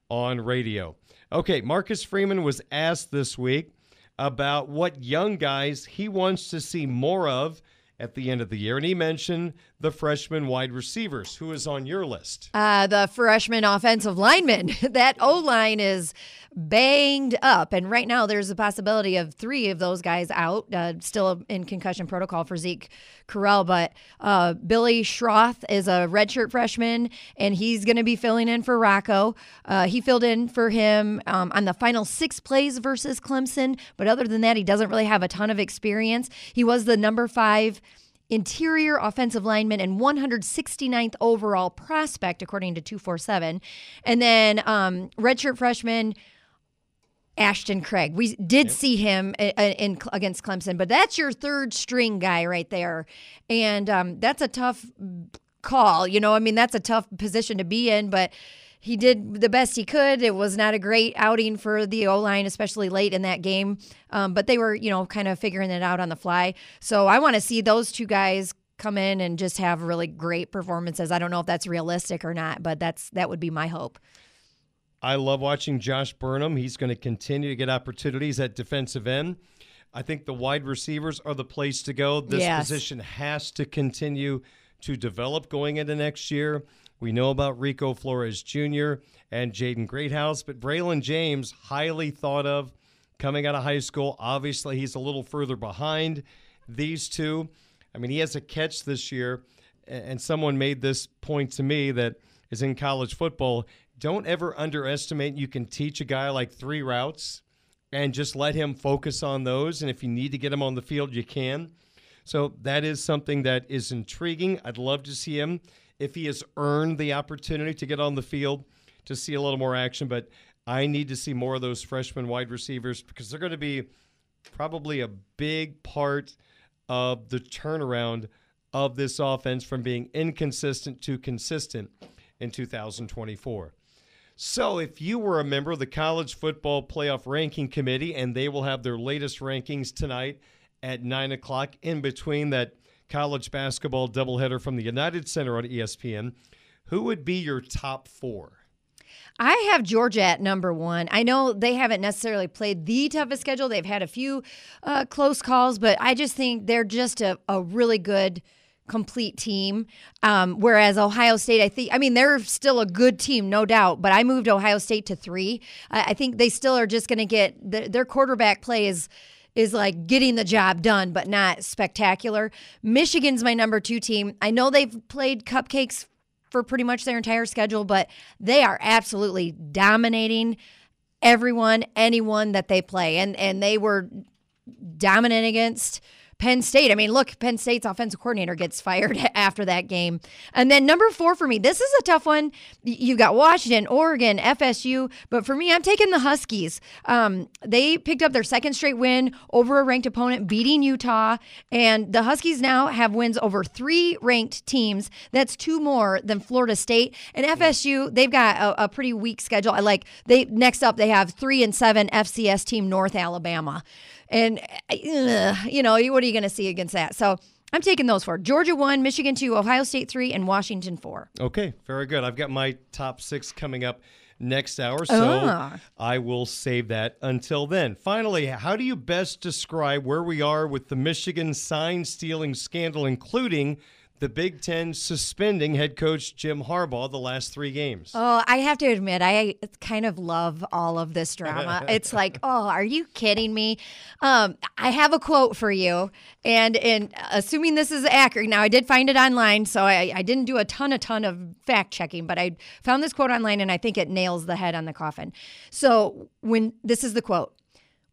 on radio. Okay, Marcus Freeman was asked this week about what young guys he wants to see more of at the end of the year. And he mentioned the freshman wide receivers. Who is on your list? Uh, the freshman offensive lineman. that O line is banged up. And right now, there's a possibility of three of those guys out, uh, still in concussion protocol for Zeke Correll. But uh, Billy Schroth is a redshirt freshman, and he's going to be filling in for Rocco. Uh, he filled in for him um, on the final six plays versus Clemson. But other than that, he doesn't really have a ton of experience. He was the number five interior offensive lineman and 169th overall prospect, according to 247. And then um, redshirt freshman Ashton Craig. We did yep. see him in, in, against Clemson, but that's your third string guy right there, and um, that's a tough call. You know, I mean, that's a tough position to be in, but he did the best he could. It was not a great outing for the O line, especially late in that game. Um, but they were, you know, kind of figuring it out on the fly. So I want to see those two guys come in and just have really great performances. I don't know if that's realistic or not, but that's that would be my hope. I love watching Josh Burnham. He's going to continue to get opportunities at defensive end. I think the wide receivers are the place to go. This yes. position has to continue to develop going into next year. We know about Rico Flores Jr. and Jaden Greathouse, but Braylon James, highly thought of coming out of high school. Obviously, he's a little further behind these two. I mean, he has a catch this year, and someone made this point to me that is in college football don't ever underestimate you can teach a guy like three routes and just let him focus on those. And if you need to get him on the field, you can. So that is something that is intriguing. I'd love to see him if he has earned the opportunity to get on the field to see a little more action. But I need to see more of those freshman wide receivers because they're going to be probably a big part of the turnaround of this offense from being inconsistent to consistent in 2024. So, if you were a member of the College Football Playoff Ranking Committee, and they will have their latest rankings tonight at 9 o'clock in between that college basketball doubleheader from the United Center on ESPN, who would be your top four? I have Georgia at number one. I know they haven't necessarily played the toughest schedule. They've had a few uh, close calls, but I just think they're just a, a really good – complete team. Um, whereas Ohio State, I think, I mean, they're still a good team, no doubt, but I moved Ohio State to three. I, I think they still are just going to get the, their quarterback play is is like getting the job done, but not spectacular. Michigan's my number two team. I know they've played cupcakes for pretty much their entire schedule, but they are absolutely dominating everyone, anyone that they play. And and they were dominant against Penn State. I mean, look, Penn State's offensive coordinator gets fired after that game. And then number four for me, this is a tough one. You've got Washington, Oregon, FSU, but for me, I'm taking the Huskies. Um, they picked up their second straight win over a ranked opponent, beating Utah, and the Huskies now have wins over three ranked teams. That's two more than Florida State and FSU. They've got a, a pretty weak schedule. I like they next up they have three and seven FCS team North Alabama. And, uh, you know, what are you going to see against that? So I'm taking those four Georgia one, Michigan two, Ohio State three, and Washington four. Okay, very good. I've got my top six coming up next hour, so ah. I will save that until then. Finally, how do you best describe where we are with the Michigan sign stealing scandal, including the Big Ten suspending head coach Jim Harbaugh the last three games. Oh, I have to admit, I kind of love all of this drama. it's like, oh, are you kidding me? Um, I have a quote for you, and and assuming this is accurate, now I did find it online, so I, I didn't do a ton, a ton of fact checking, but I found this quote online, and I think it nails the head on the coffin. So when this is the quote.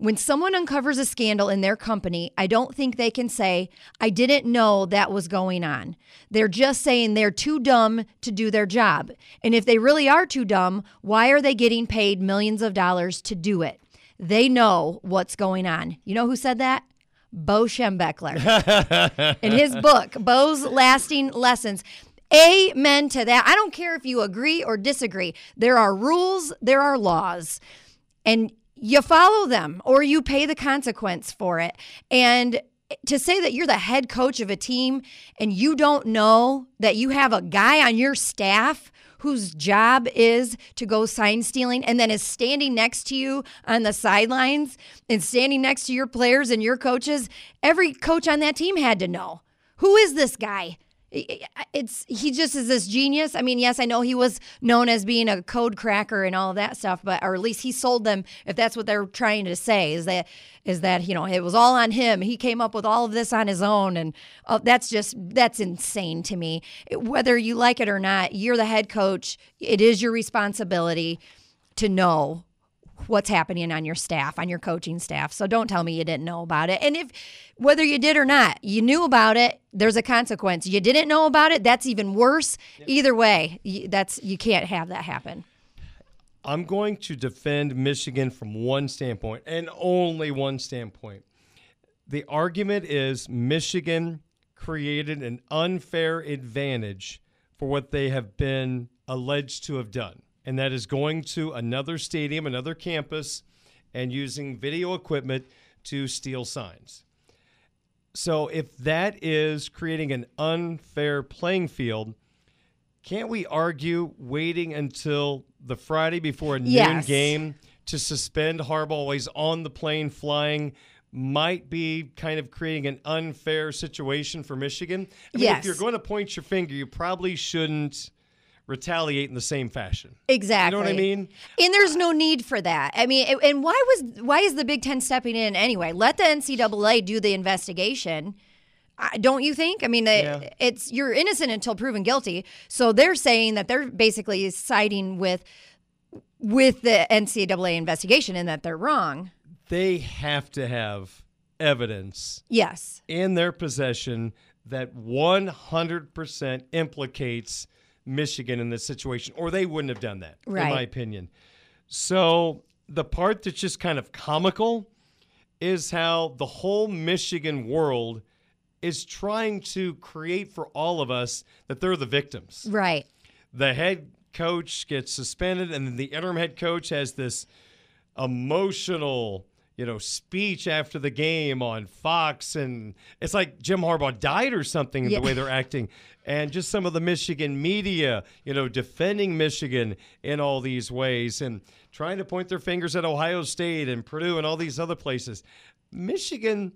When someone uncovers a scandal in their company, I don't think they can say, I didn't know that was going on. They're just saying they're too dumb to do their job. And if they really are too dumb, why are they getting paid millions of dollars to do it? They know what's going on. You know who said that? Bo Schembechler. in his book, Bo's Lasting Lessons. Amen to that. I don't care if you agree or disagree. There are rules, there are laws. And you follow them or you pay the consequence for it. And to say that you're the head coach of a team and you don't know that you have a guy on your staff whose job is to go sign stealing and then is standing next to you on the sidelines and standing next to your players and your coaches, every coach on that team had to know Who is this guy? It's he just is this genius. I mean, yes, I know he was known as being a code cracker and all that stuff, but or at least he sold them. If that's what they're trying to say, is that is that you know it was all on him. He came up with all of this on his own, and uh, that's just that's insane to me. Whether you like it or not, you're the head coach. It is your responsibility to know what's happening on your staff, on your coaching staff. So don't tell me you didn't know about it. And if whether you did or not, you knew about it, there's a consequence. You didn't know about it, that's even worse. Either way, that's you can't have that happen. I'm going to defend Michigan from one standpoint and only one standpoint. The argument is Michigan created an unfair advantage for what they have been alleged to have done and that is going to another stadium, another campus, and using video equipment to steal signs. So, if that is creating an unfair playing field, can't we argue waiting until the Friday before a yes. noon game to suspend Harbaugh while he's on the plane flying might be kind of creating an unfair situation for Michigan? I mean, yes. if you're going to point your finger, you probably shouldn't retaliate in the same fashion. Exactly. You know what I mean? And there's no need for that. I mean, and why was why is the Big Ten stepping in anyway? Let the NCAA do the investigation. Don't you think? I mean, yeah. it's you're innocent until proven guilty. So they're saying that they're basically siding with with the NCAA investigation and that they're wrong. They have to have evidence. Yes. In their possession that 100% implicates Michigan in this situation, or they wouldn't have done that, right. in my opinion. So the part that's just kind of comical is how the whole Michigan world is trying to create for all of us that they're the victims. Right. The head coach gets suspended, and then the interim head coach has this emotional you know, speech after the game on Fox, and it's like Jim Harbaugh died or something yeah. the way they're acting, and just some of the Michigan media, you know, defending Michigan in all these ways and trying to point their fingers at Ohio State and Purdue and all these other places. Michigan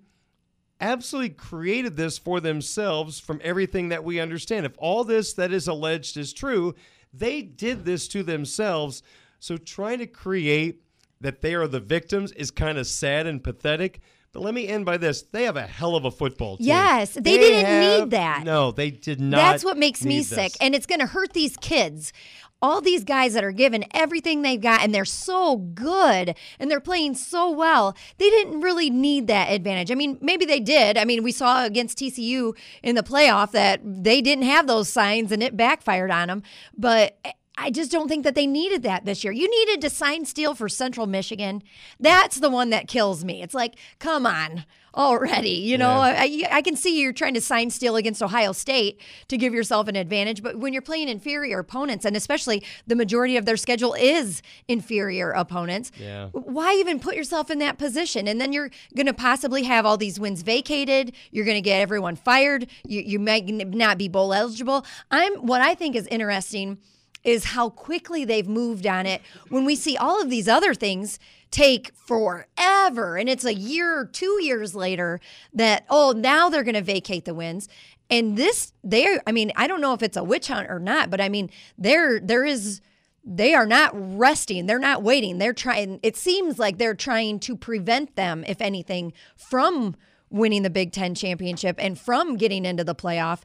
absolutely created this for themselves from everything that we understand. If all this that is alleged is true, they did this to themselves. So trying to create that they are the victims is kind of sad and pathetic. But let me end by this. They have a hell of a football team. Yes, they, they didn't have, need that. No, they did not. That's what makes me this. sick. And it's going to hurt these kids. All these guys that are given everything they've got and they're so good and they're playing so well, they didn't really need that advantage. I mean, maybe they did. I mean, we saw against TCU in the playoff that they didn't have those signs and it backfired on them. But I just don't think that they needed that this year. You needed to sign steal for Central Michigan. That's the one that kills me. It's like, come on already. You know, yeah. I, I, can see you're trying to sign steal against Ohio State to give yourself an advantage, but when you're playing inferior opponents, and especially the majority of their schedule is inferior opponents, yeah. why even put yourself in that position? And then you're going to possibly have all these wins vacated. You're going to get everyone fired. You, you might not be bowl eligible. I'm what I think is interesting is how quickly they've moved on it. When we see all of these other things take forever and it's a year or two years later that oh now they're going to vacate the wins and this they i mean i don't know if it's a witch hunt or not but i mean there there is they are not resting. They're not waiting. They're trying it seems like they're trying to prevent them if anything from winning the Big Ten championship and from getting into the playoff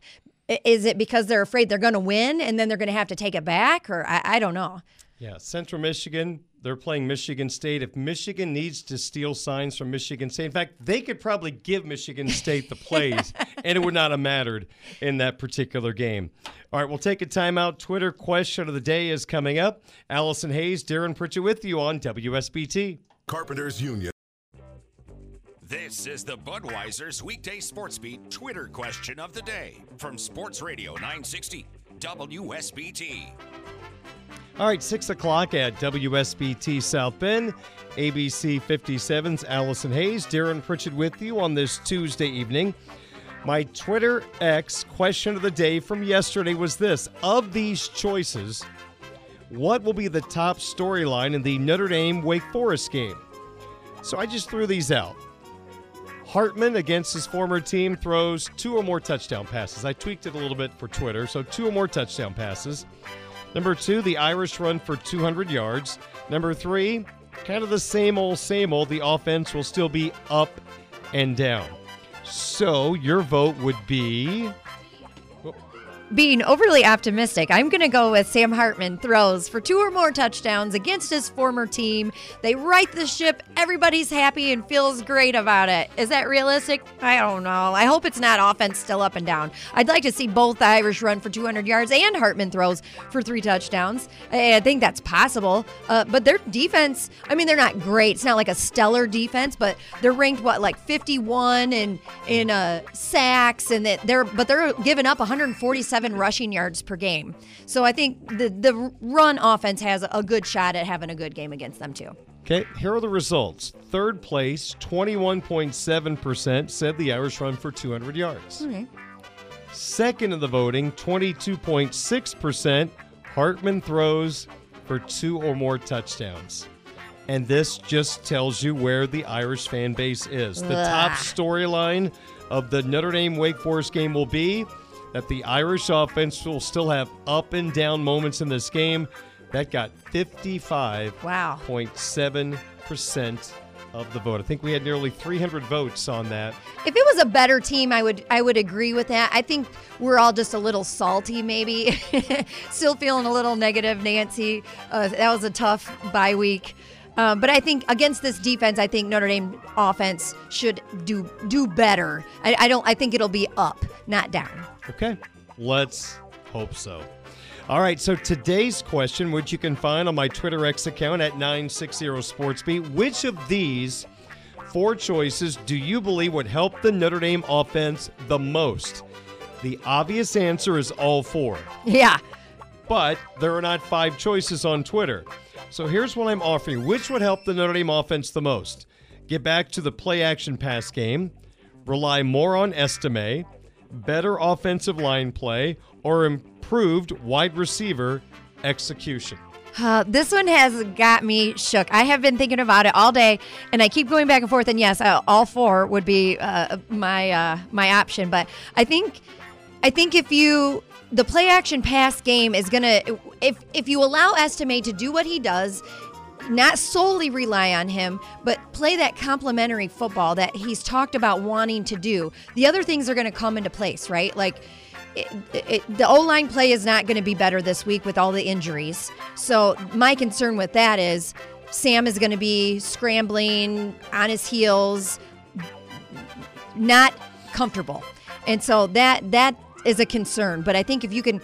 is it because they're afraid they're going to win and then they're going to have to take it back? Or I, I don't know. Yeah, Central Michigan, they're playing Michigan State. If Michigan needs to steal signs from Michigan State, in fact, they could probably give Michigan State the plays, and it would not have mattered in that particular game. All right, we'll take a timeout. Twitter question of the day is coming up. Allison Hayes, Darin Pritchett with you on WSBT. Carpenters Union. This is the Budweiser's weekday sports beat Twitter question of the day from Sports Radio 960 WSBT. All right, 6 o'clock at WSBT South Bend. ABC 57's Allison Hayes, Darin Pritchett with you on this Tuesday evening. My Twitter X question of the day from yesterday was this Of these choices, what will be the top storyline in the Notre Dame Wake Forest game? So I just threw these out. Hartman against his former team throws two or more touchdown passes. I tweaked it a little bit for Twitter, so two or more touchdown passes. Number two, the Irish run for 200 yards. Number three, kind of the same old, same old. The offense will still be up and down. So your vote would be being overly optimistic, I'm going to go with Sam Hartman throws for two or more touchdowns against his former team. They right the ship. Everybody's happy and feels great about it. Is that realistic? I don't know. I hope it's not offense still up and down. I'd like to see both the Irish run for 200 yards and Hartman throws for three touchdowns. I think that's possible. Uh, but their defense, I mean, they're not great. It's not like a stellar defense, but they're ranked what like 51 in in uh, sacks, and that they're but they're giving up 147 seven rushing yards per game. So I think the the run offense has a good shot at having a good game against them too. Okay, here are the results. Third place, 21.7% said the Irish run for 200 yards. Okay. Second in the voting, 22.6%, Hartman throws for two or more touchdowns. And this just tells you where the Irish fan base is. The top storyline of the Notre Dame Wake Forest game will be that the Irish offense will still have up and down moments in this game. That got 55.7% wow. of the vote. I think we had nearly 300 votes on that. If it was a better team, I would I would agree with that. I think we're all just a little salty, maybe. still feeling a little negative, Nancy. Uh, that was a tough bye week. Um, but I think against this defense, I think Notre Dame offense should do do better. I, I don't. I think it'll be up, not down. Okay, let's hope so. All right, so today's question, which you can find on my Twitter X account at 960 SportsBeat, which of these four choices do you believe would help the Notre Dame offense the most? The obvious answer is all four. Yeah. But there are not five choices on Twitter. So here's what I'm offering. Which would help the Notre Dame offense the most? Get back to the play action pass game, rely more on Estime, better offensive line play, or improved wide receiver execution? Uh, this one has got me shook. I have been thinking about it all day, and I keep going back and forth. And yes, uh, all four would be uh, my uh, my option. But I think I think if you the play action pass game is gonna if if you allow Estime to do what he does not solely rely on him, but play that complementary football that he's talked about wanting to do. The other things are going to come into place, right? Like it, it, the O line play is not going to be better this week with all the injuries. So my concern with that is Sam is going to be scrambling on his heels, not comfortable, and so that that is a concern. But I think if you can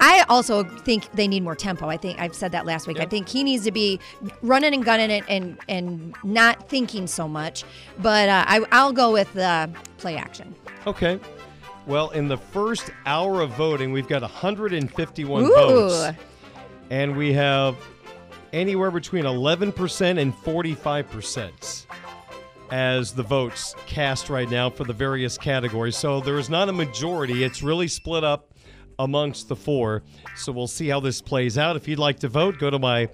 I also think they need more tempo. I think I've said that last week. Yep. I think he needs to be running and gunning it and and not thinking so much. But uh, I, I'll go with the play action. Okay. Well, in the first hour of voting, we've got 151 Ooh. votes, and we have anywhere between 11% and 45% as the votes cast right now for the various categories. So there is not a majority. It's really split up amongst the four. So we'll see how this plays out. If you'd like to vote, go to my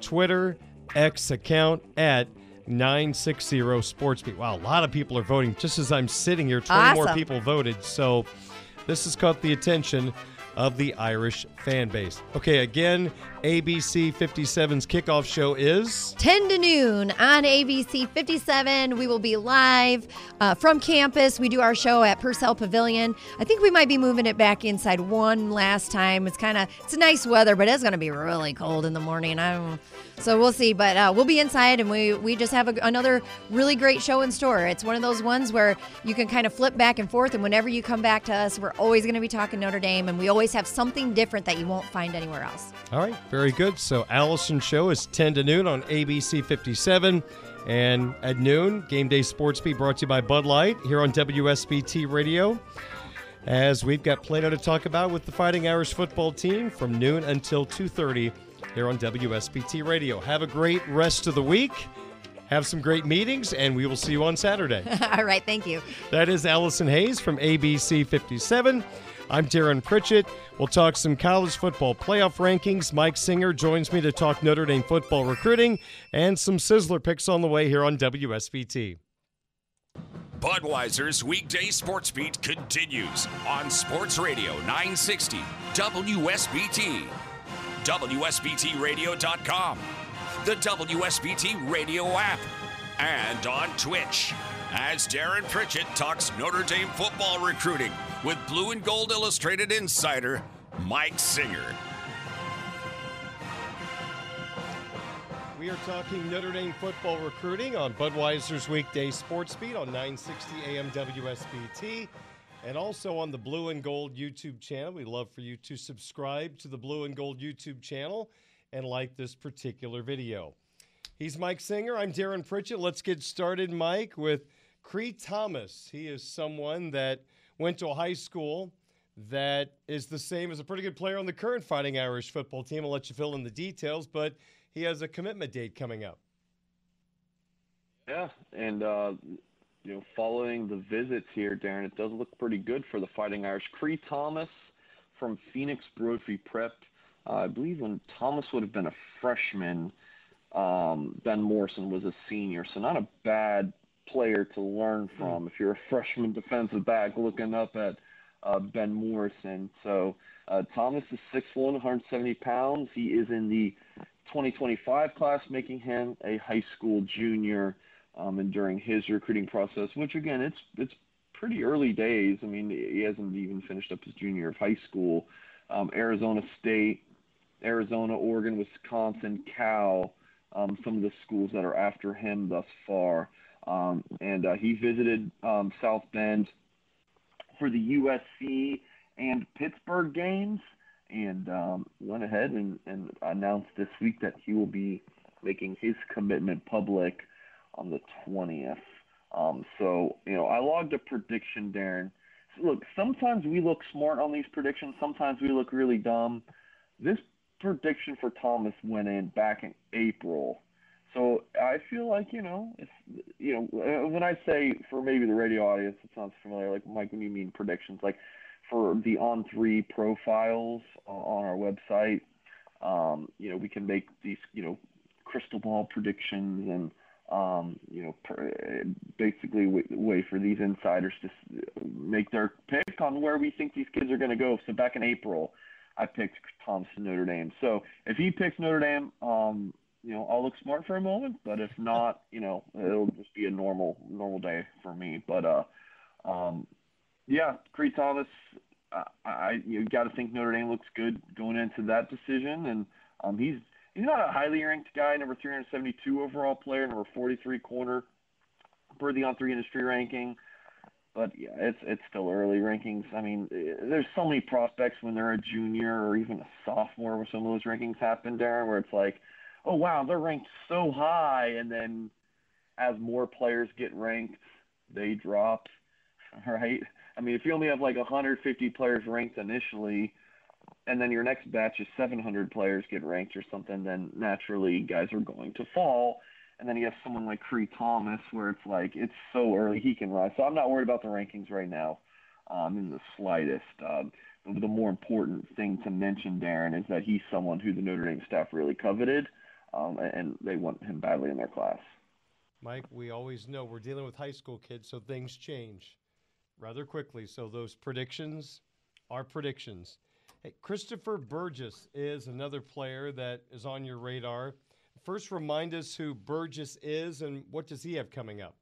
Twitter X account at 960 SportsBeat. Wow, a lot of people are voting. Just as I'm sitting here, 20 awesome. more people voted. So this has caught the attention of the Irish fan base. Okay, again, ABC 57's kickoff show is 10 to noon on ABC 57. We will be live uh, from campus. We do our show at Purcell Pavilion. I think we might be moving it back inside one last time. It's kind of it's nice weather, but it's going to be really cold in the morning. I don't so we'll see, but uh, we'll be inside, and we we just have a, another really great show in store. It's one of those ones where you can kind of flip back and forth, and whenever you come back to us, we're always going to be talking Notre Dame, and we always have something different that you won't find anywhere else. All right, very good. So Allison show is 10 to noon on ABC 57. And at noon, Game Day Sports Beat brought to you by Bud Light here on WSBT Radio. As we've got Plano to talk about with the Fighting Irish football team from noon until 2:30 here on WSBT Radio. Have a great rest of the week. Have some great meetings, and we will see you on Saturday. All right, thank you. That is Allison Hayes from ABC 57. I'm Darin Pritchett. We'll talk some college football playoff rankings. Mike Singer joins me to talk Notre Dame football recruiting and some Sizzler picks on the way here on WSBT. Budweiser's weekday sports beat continues on Sports Radio 960 WSBT, WSBTRadio.com, the WSBT Radio app, and on Twitch. As Darin Pritchett talks Notre Dame football recruiting with Blue and Gold Illustrated insider Mike Singer. We are talking Notre Dame football recruiting on Budweiser's weekday sports beat on 960 AM WSBT and also on the Blue and Gold YouTube channel. We'd love for you to subscribe to the Blue and Gold YouTube channel and like this particular video. He's Mike Singer. I'm Darin Pritchett. Let's get started, Mike, with Cree Thomas. He is someone that went to a high school that is the same as a pretty good player on the current Fighting Irish football team. I'll let you fill in the details, but he has a commitment date coming up. Yeah, and uh, you know, following the visits here, Darin, it does look pretty good for the Fighting Irish. Cree Thomas from Phoenix Brophy Prep. Uh, I believe when Thomas would have been a freshman, um, Ben Morrison was a senior, so not a bad player to learn hmm. from if you're a freshman defensive back looking up at uh, Ben Morrison. So uh, Thomas is 6'1", 170 pounds. He is in the 2025 class, making him a high school junior. Um, and during his recruiting process, which again, it's it's pretty early days. I mean, he hasn't even finished up his junior of high school. Um, Arizona State, Arizona, Oregon, Wisconsin, Cal, um, some of the schools that are after him thus far. Um, and uh, he visited um, South Bend for the USC and Pittsburgh games and um, went ahead and, and announced this week that he will be making his commitment public on the 20th. Um, so, you know, I logged a prediction, Darin. Look, sometimes we look smart on these predictions, sometimes we look really dumb. This prediction for Thomas went in back in April. So I feel like you know, if you know, uh, when I say for maybe the radio audience, it sounds familiar. Like Mike, when you mean predictions, like for the on three profiles on our website. Um, you know, we can make these, you know, crystal ball predictions and, um, you know, per, basically w- way for these insiders to make their pick on where we think these kids are going to go. So back in April, I picked Thompson Notre Dame. So if he picks Notre Dame, um, you know, I'll look smart for a moment, but if not, you know, it'll just be a normal normal day for me. But uh, um, yeah, Cree Thomas. I you got to think Notre Dame looks good going into that decision, and um, he's he's not a highly ranked guy, number 372 overall player, number 43 corner per the on three industry ranking. But yeah, it's it's still early rankings. I mean, eh, there's so many prospects when they're a junior or even a sophomore where some of those rankings happen, Darin, where it's like, oh wow, they're ranked so high, and then as more players get ranked, they drop, right? I mean, if you only have like 150 players ranked initially, and then your next batch is 700 players get ranked or something, then naturally guys are going to fall. And then you have someone like Cree Thomas, where it's like it's so early he can rise. So I'm not worried about the rankings right now, um, in the slightest. Um, the more important thing to mention, Darin, is that he's someone who the Notre Dame staff really coveted, um, and they want him badly in their class. Mike, we always know we're dealing with high school kids, so things change rather quickly. So those predictions are predictions. Hey, Christopher Burgess is another player that is on your radar. First, remind us who Burgess is and what does he have coming up.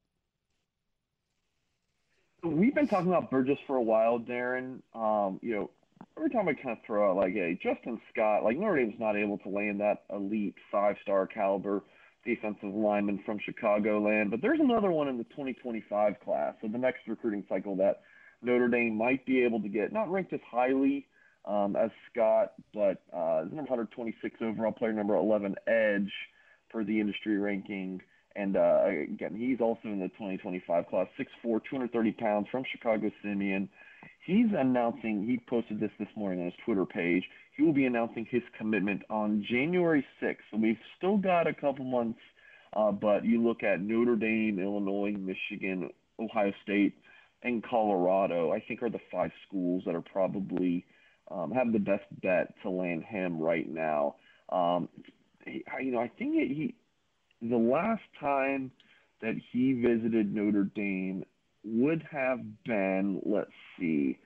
We've been talking about Burgess for a while, Darin. Um, you know, every time I kind of throw out like, hey, Justin Scott, like Notre Dame's not able to land that elite five-star caliber defensive lineman from Chicagoland. But there's another one in the 2025 class, so the next recruiting cycle that Notre Dame might be able to get. Not ranked as highly um, as Scott, but uh, number 126 overall player, number 11 edge per the industry ranking. And uh, again, he's also in the 2025 class, 6'4", 230 pounds from Chicago Simeon. He's announcing, he posted this this morning on his Twitter page. He will be announcing his commitment on January 6th. So we've still got a couple months, uh, but you look at Notre Dame, Illinois, Michigan, Ohio State, and Colorado, I think are the five schools that are probably um, have the best bet to land him right now. Um, he, you know, I think it, he the last time that he visited Notre Dame would have been, let's see,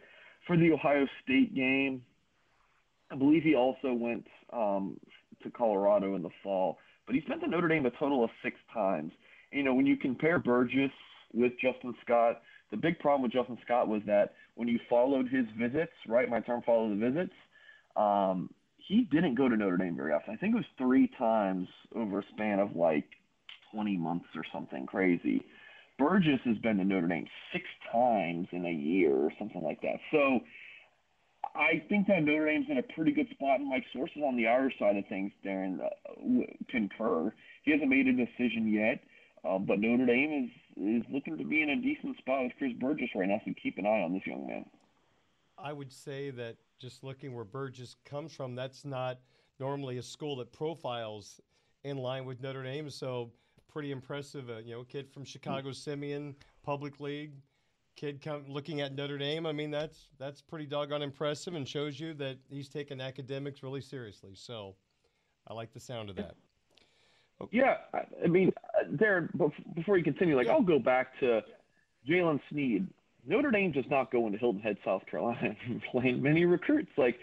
for the Ohio State game. I believe he also went um, to Colorado in the fall, but he's been to Notre Dame a total of six times. And, you know, when you compare Burgess with Justin Scott, the big problem with Justin Scott was that when you followed his visits, right? My term follow the visits. Um, he didn't go to Notre Dame very often. I think it was three times over a span of like 20 months or something crazy. Burgess has been to Notre Dame six times in a year or something like that. So I think that Notre Dame's in a pretty good spot, and Mike sources on the Irish side of things, Darin, uh, concur. He hasn't made a decision yet, uh, but Notre Dame is is looking to be in a decent spot with Chris Burgess right now, so keep an eye on this young man. I would say that just looking where Burgess comes from, that's not normally a school that profiles in line with Notre Dame. So pretty impressive. Uh, you know, kid from Chicago Simeon Public League, kid come, looking at Notre Dame. I mean, that's that's pretty doggone impressive and shows you that he's taking academics really seriously. So I like the sound of that. Okay. Yeah, I mean, Darin, before you continue, like yeah. I'll go back to Jaylen Sneed. Notre Dame does not go into Hilton Head, South Carolina, and play many recruits. Like,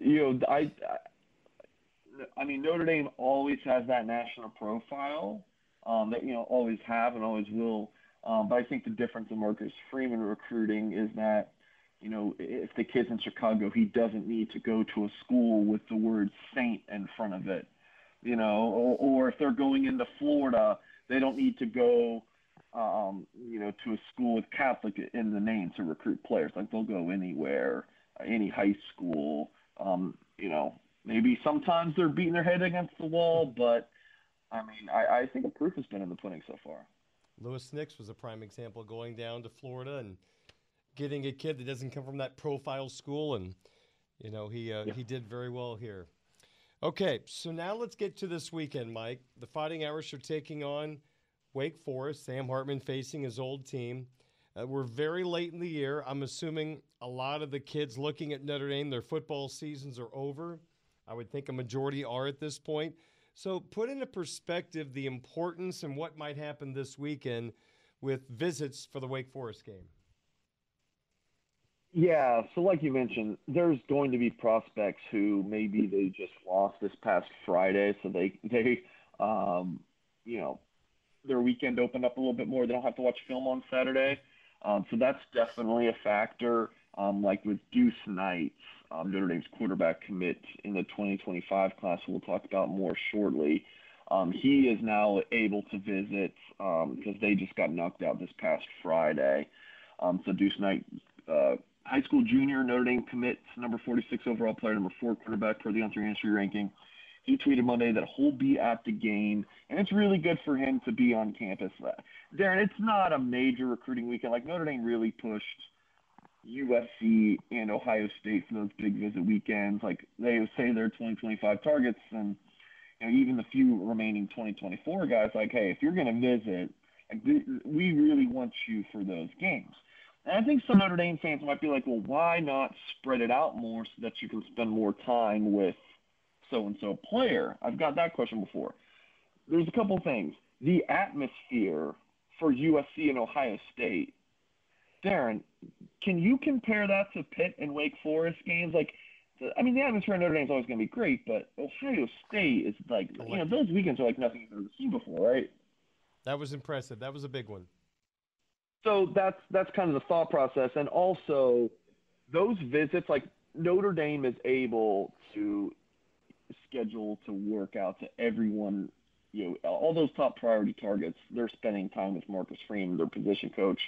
you know, I, I, I mean, Notre Dame always has that national profile um, that you know always have and always will. Um, but I think the difference in Marcus Freeman recruiting is that, you know, if the kid's in Chicago, he doesn't need to go to a school with the word Saint in front of it, you know, or, or if they're going into Florida, they don't need to go um, you know, to a school with Catholic in the name to recruit players. Like they'll go anywhere, any high school. Um, you know, maybe sometimes they're beating their head against the wall, but I mean, I, I think the proof has been in the pudding so far. Louis Nix was a prime example going down to Florida and getting a kid that doesn't come from that profile school, and you know he uh, yeah. he did very well here. Okay, so now let's get to this weekend, Mike. The Fighting Irish are taking on Wake Forest, Sam Hartman facing his old team. Uh, we're very late in the year. I'm assuming a lot of the kids looking at Notre Dame, their football seasons are over. I would think a majority are at this point. So, put into perspective the importance and what might happen this weekend with visits for the Wake Forest game. Yeah, so like you mentioned, there's going to be prospects who maybe they just lost this past Friday, so they they um, you know their weekend opened up a little bit more. They don't have to watch film on Saturday. Um, so that's definitely a factor. Um, like with Deuce Knight, um, Notre Dame's quarterback commit in the 2025 class, we'll talk about more shortly. Um, he is now able to visit because um, they just got knocked out this past Friday. Um, so Deuce Knight, uh, high school junior, Notre Dame commit, number 46 overall player, number four quarterback per the On3 History ranking. He tweeted Monday that he'll be at the game, and it's really good for him to be on campus. Uh, Darin, it's not a major recruiting weekend. Like Notre Dame really pushed USC and Ohio State for those big visit weekends. Like they say they're 2025 targets, and you know even the few remaining 2024 guys. Like, hey, if you're going to visit, like, we really want you for those games. And I think some Notre Dame fans might be like, well, why not spread it out more so that you can spend more time with so and so player? I've got that question before. There's a couple things. The atmosphere for USC and Ohio State. Darin, can you compare that to Pitt and Wake Forest games? Like, I mean, the atmosphere in Notre Dame is always going to be great, but Ohio State is like, you know, those weekends are like nothing you've ever seen before, right? That was impressive. That was a big one. So that's that's kind of the thought process, and also those visits, like Notre Dame is able to schedule to work out to everyone. You know, all those top priority targets. They're spending time with Marcus Freeman, their position coach,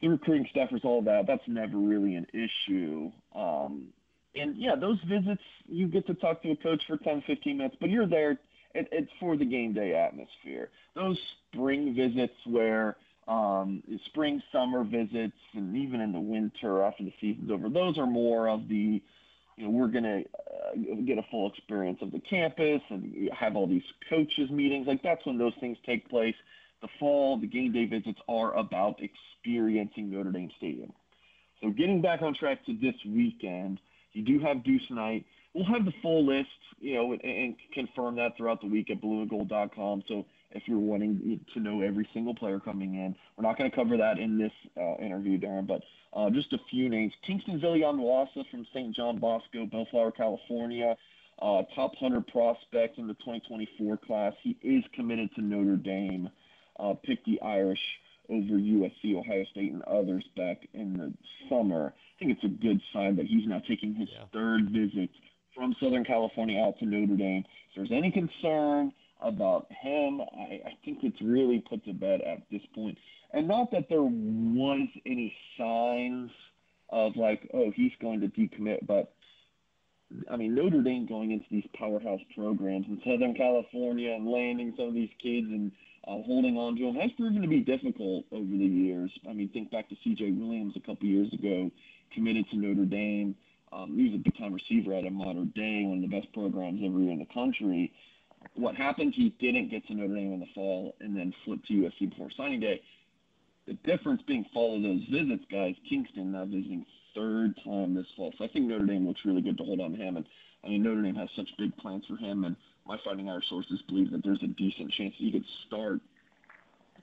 the recruiting staffers, all that. That's never really an issue. Um, and yeah, those visits, you get to talk to a coach for 10, 15 minutes, but you're there. It, it's for the game day atmosphere. Those spring visits where um, spring, summer visits, and even in the winter after the season's over, those are more of the you know, we're going to uh, get a full experience of the campus and have all these coaches meetings. Like that's when those things take place. The fall, the game day visits are about experiencing Notre Dame Stadium. So getting back on track to this weekend, you do have Deuce Knight. we'll have the full list, you know, and, and confirm that throughout the week at blueandgold.com. So if you're wanting to know every single player coming in, we're not going to cover that in this uh, interview, Darin, but uh, just a few names. Kyngstonn Viliamu-Asa from St. John Bosco, Bellflower, California. Uh, top 100 prospect in the 2024 class. He is committed to Notre Dame. Uh, picked the Irish over USC, Ohio State, and others back in the summer. I think it's a good sign that he's now taking his yeah. third visit from Southern California out to Notre Dame. If there's any concern about him, I, I think it's really put to bed at this point. And not that there was any signs of like, oh, he's going to decommit, but I mean, Notre Dame going into these powerhouse programs in Southern California and landing some of these kids and uh, holding on to them has proven to be difficult over the years. I mean, think back to C.J. Williams a couple years ago, committed to Notre Dame. Um, he was a big-time receiver at a modern day, one of the best programs ever in the country. What happened? He didn't get to Notre Dame in the fall and then flipped to USC before signing day. The difference being follow those visits, guys. Kyngstonn now visiting third time this fall. So I think Notre Dame looks really good to hold on to him. And I mean, Notre Dame has such big plans for him. And my Fighting Irish sources believe that there's a decent chance that he could start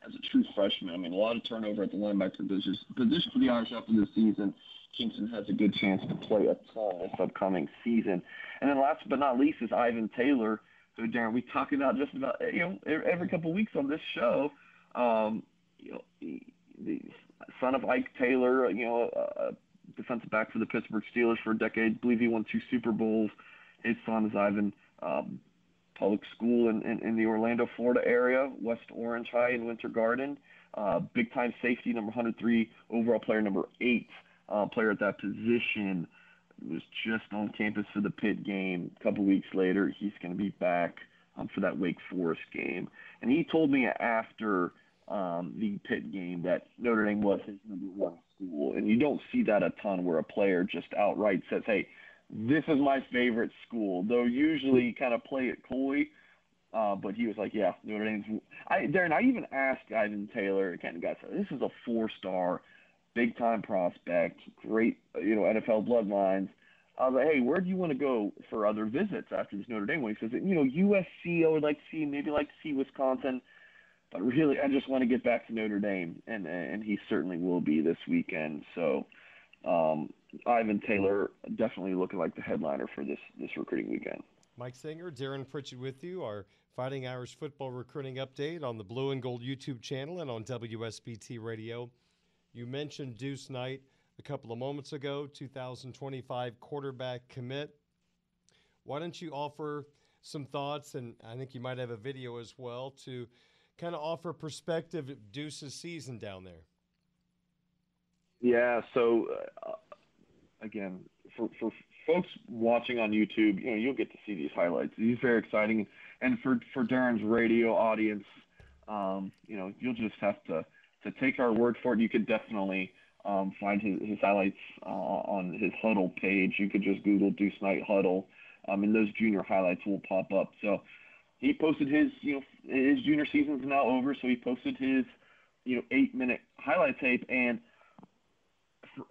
as a true freshman. I mean, a lot of turnover at the linebacker position, position for the Irish after this season. Kyngstonn has a good chance to play a ton this upcoming season. And then last but not least is Ivan Taylor, who Darin we talk about just about you know every couple of weeks on this show. Um, you know, the son of Ike Taylor, you know, a defensive back for the Pittsburgh Steelers for a decade. I believe he won two Super Bowls. His son is Ivan. Um, public school in, in, in, the Orlando, Florida area, West Orange High in Winter Garden. Uh, big time safety, number 103 overall player, number eight uh, player at that position. Was just on campus for the Pitt game. A couple weeks later, he's going to be back um, for that Wake Forest game. And he told me after um, the Pitt game that Notre Dame was his number one school, and you don't see that a ton where a player just outright says, "Hey, this is my favorite school." Though usually kind of play it coy. Uh, but he was like, "Yeah, Notre Dame's." I Darin, I even asked Ivan Taylor, kind of guy said, "This is a four-star, big-time prospect, great, you know, NFL bloodlines." I was like, "Hey, where do you want to go for other visits after this Notre Dame one?" He says, "You know, USC. I would like to see, maybe like to see Wisconsin." but really, I just want to get back to Notre Dame, and and he certainly will be this weekend. So, um, Ivan Taylor definitely looking like the headliner for this this recruiting weekend. Mike Singer, Darin Pritchett with you. Our Fighting Irish football recruiting update on the Blue and Gold YouTube channel and on WSBT Radio. You mentioned Deuce Knight a couple of moments ago, 2025 quarterback commit. Why don't you offer some thoughts, and I think you might have a video as well, to kind of offer perspective of Deuce's season down there? Yeah. So uh, again, for for folks watching on YouTube, you know, you'll get to see these highlights. These are very exciting, and for for Darin's radio audience, um, you know, you'll just have to to take our word for it. You could definitely um, find his, his highlights uh, on his huddle page. You could just Google Deuce Knight huddle, um, and those junior highlights will pop up. So he posted his, you know, his junior season's now over, so he posted his, you know, eight minute highlight tape. And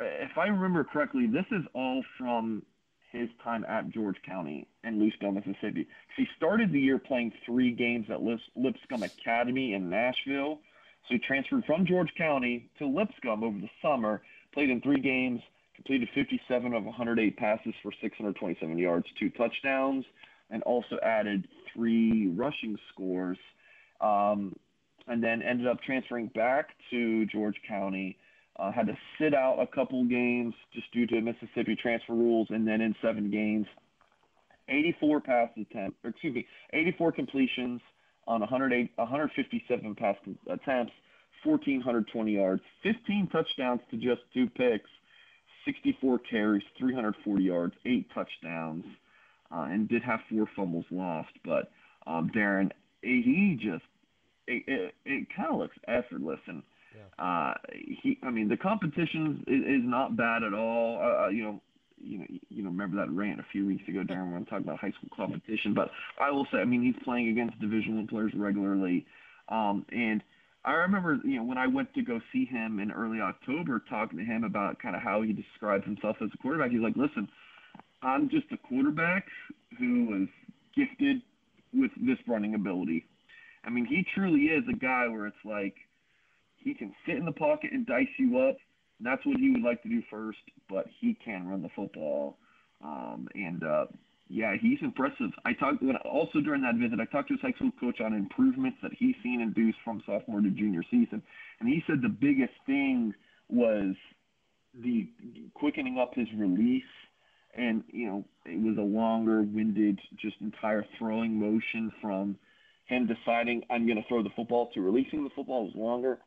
if I remember correctly, this is all from his time at George County in Lucedale, Mississippi. He started the year playing three games at Lipscomb Academy in Nashville. So he transferred from George County to Lipscomb over the summer, played in three games, completed 57 of 108 passes for 627 yards, two touchdowns and also added three rushing scores. Um, and then ended up transferring back to George County. Uh, had to sit out a couple games just due to Mississippi transfer rules, and then in seven games, 84 pass attempts, or excuse me, 84 completions on 108, 157 pass attempts, 1,420 yards, 15 touchdowns to just two picks, 64 carries, 340 yards, eight touchdowns uh, and did have four fumbles lost. But um, Darin, he just it, it, it kind of looks effortless, and yeah. uh, he, I mean, the competition is, is not bad at all. Uh, uh, you know, you know, you know, remember that rant a few weeks ago, Darin, when I'm talking about high school competition. But I will say, I mean, he's playing against Division One players regularly, um, and I remember, you know, when I went to go see him in early October, talking to him about kind of how he describes himself as a quarterback. He's like, listen I'm just a quarterback who was gifted with this running ability. I mean, he truly is a guy where it's like he can sit in the pocket and dice you up. That's what he would like to do first, but he can run the football. Um, and uh, yeah, he's impressive. I talked also during that visit. I talked to his high school coach on improvements that he's seen in Deuce from sophomore to junior season, and he said the biggest thing was the quickening up his release and you know it was a longer winded just entire throwing motion from him deciding I'm going to throw the football to releasing the football was longer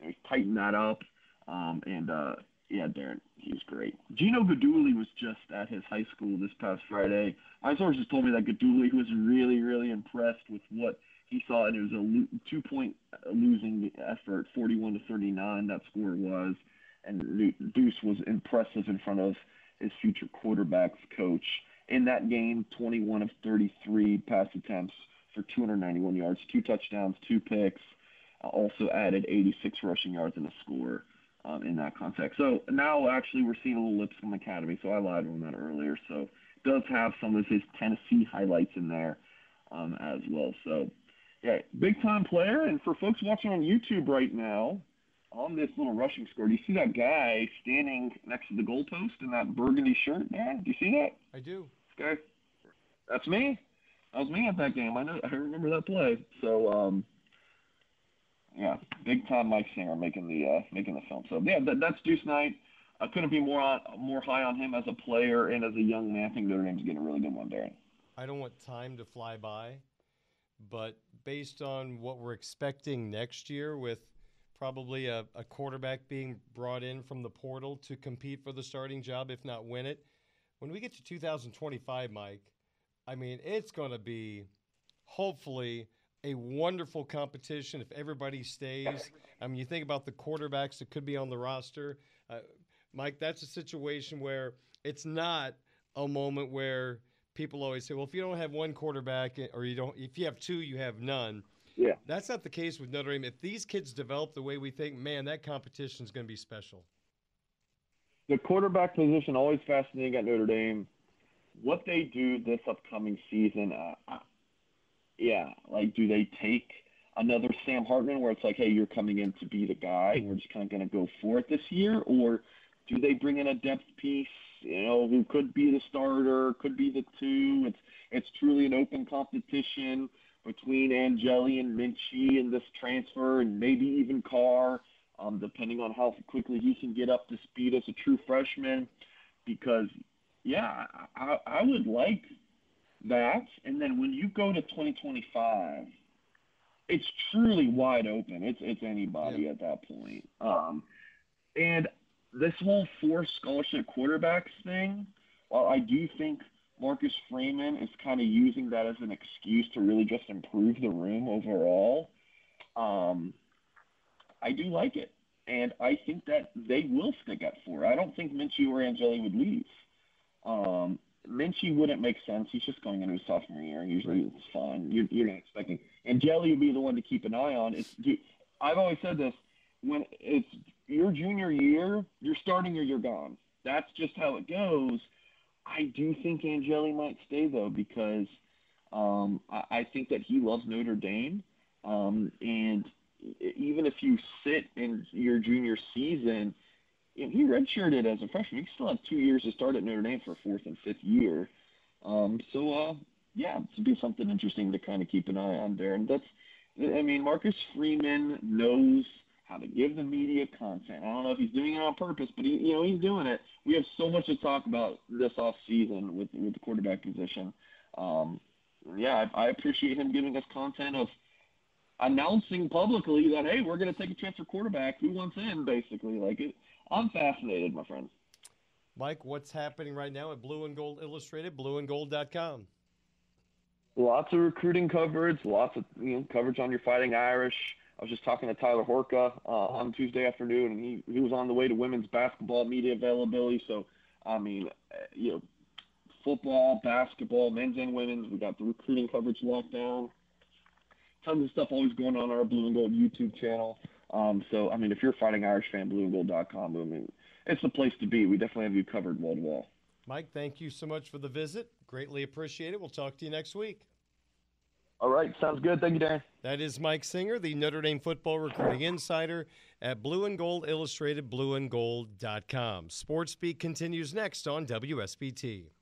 and he tightened that up um, and uh, yeah Darin he's great Gino Guidugli was just at his high school this past Friday my sources told me that Guidugli was really really impressed with what he saw and it was a lo- two point losing effort 41 to 39 that score was and Deuce was impressive in front of his future quarterbacks coach. In that game, 21 of 33 pass attempts for 291 yards, two touchdowns, two picks. Uh, also added 86 rushing yards and a score um, in that context. So now actually we're seeing a little Lipscomb Academy. So I lied on that earlier. So does have some of his Tennessee highlights in there um, as well. So yeah, big time player. And for folks watching on YouTube right now, on this little rushing score, do you see that guy standing next to the goalpost in that burgundy shirt, man? Do you see that? I do. Okay. That's me. That was me at that game. I know. I remember that play. So, um, yeah, big time Mike Singer making the uh, making the film. So yeah, that, that's Deuce Knight. I couldn't be more on, more high on him as a player and as a young man. I think Notre Dame's getting a really good one, Darin. I don't want time to fly by, but based on what we're expecting next year with probably a, a quarterback being brought in from the portal to compete for the starting job, if not win it. When we get to 2025, Mike, I mean, it's going to be hopefully a wonderful competition if everybody stays. I mean, you think about the quarterbacks that could be on the roster. Uh, Mike, that's a situation where it's not a moment where people always say, well, if you don't have one quarterback or you don't, if you have two, you have none. Yeah. That's not the case with Notre Dame. If these kids develop the way we think, man, that competition is going to be special. The quarterback position always fascinating at Notre Dame. What they do this upcoming season, uh, yeah, like do they take another Sam Hartman where it's like, hey, you're coming in to be the guy, we're just kind of going to go for it this year, or do they bring in a depth piece, you know, who could be the starter, could be the two? It's it's truly an open competition between Angeli and Minchey and this transfer, and maybe even Carr, um, depending on how quickly he can get up to speed as a true freshman. Because, yeah, I, I would like that. And then when you go to 2025, it's truly wide open. It's it's anybody yeah. at that point. Um, and this whole four scholarship quarterbacks thing, while I do think Marcus Freeman is kind of using that as an excuse to really just improve the room overall. Um, I do like it, and I think that they will stick at four. I don't think Minchey or Angeli would leave. Um, Minchey wouldn't make sense. He's just going into his sophomore year. Usually it's fine. You're, you're not expecting. Angeli would be the one to keep an eye on. It's. Dude, I've always said this. When it's your junior year, you're starting or you're gone. That's just how it goes. I do think Angeli might stay though because um, I, I think that he loves Notre Dame, um, and even if you sit in your junior season, he redshirted as a freshman. He still has two years to start at Notre Dame for fourth and fifth year. Um, so uh, yeah, it would be something interesting to kind of keep an eye on there. And that's, I mean, Marcus Freeman knows how to give the media content. I don't know if he's doing it on purpose, but he, you know, he's doing it. We have so much to talk about this off season with with the quarterback position. Um, yeah, I, I appreciate him giving us content of announcing publicly that hey, we're going to take a transfer quarterback. Who wants in? Basically, like it. I'm fascinated, my friend. Mike, what's happening right now at Blue and Gold Illustrated, blueandgold.com? Lots of recruiting coverage, lots of you know, coverage on your Fighting Irish. I was just talking to Tyler Horka uh, on Tuesday afternoon, and he, he was on the way to women's basketball media availability. So, I mean, uh, you know, football, basketball, men's and women's. We got the recruiting coverage locked down. Tons of stuff always going on our Blue and Gold YouTube channel. Um, so, I mean, if you're Fighting Irish fan, blueandgold.com, I mean, it's the place to be. We definitely have you covered wall to wall. Mike, thank you so much for the visit. Greatly appreciate it. We'll talk to you next week. All right, sounds good. Thank you, Darin. That is Mike Singer, the Notre Dame football recruiting insider at Blue and Gold Illustrated, blueandgold.com. Sports Beat continues next on WSBT.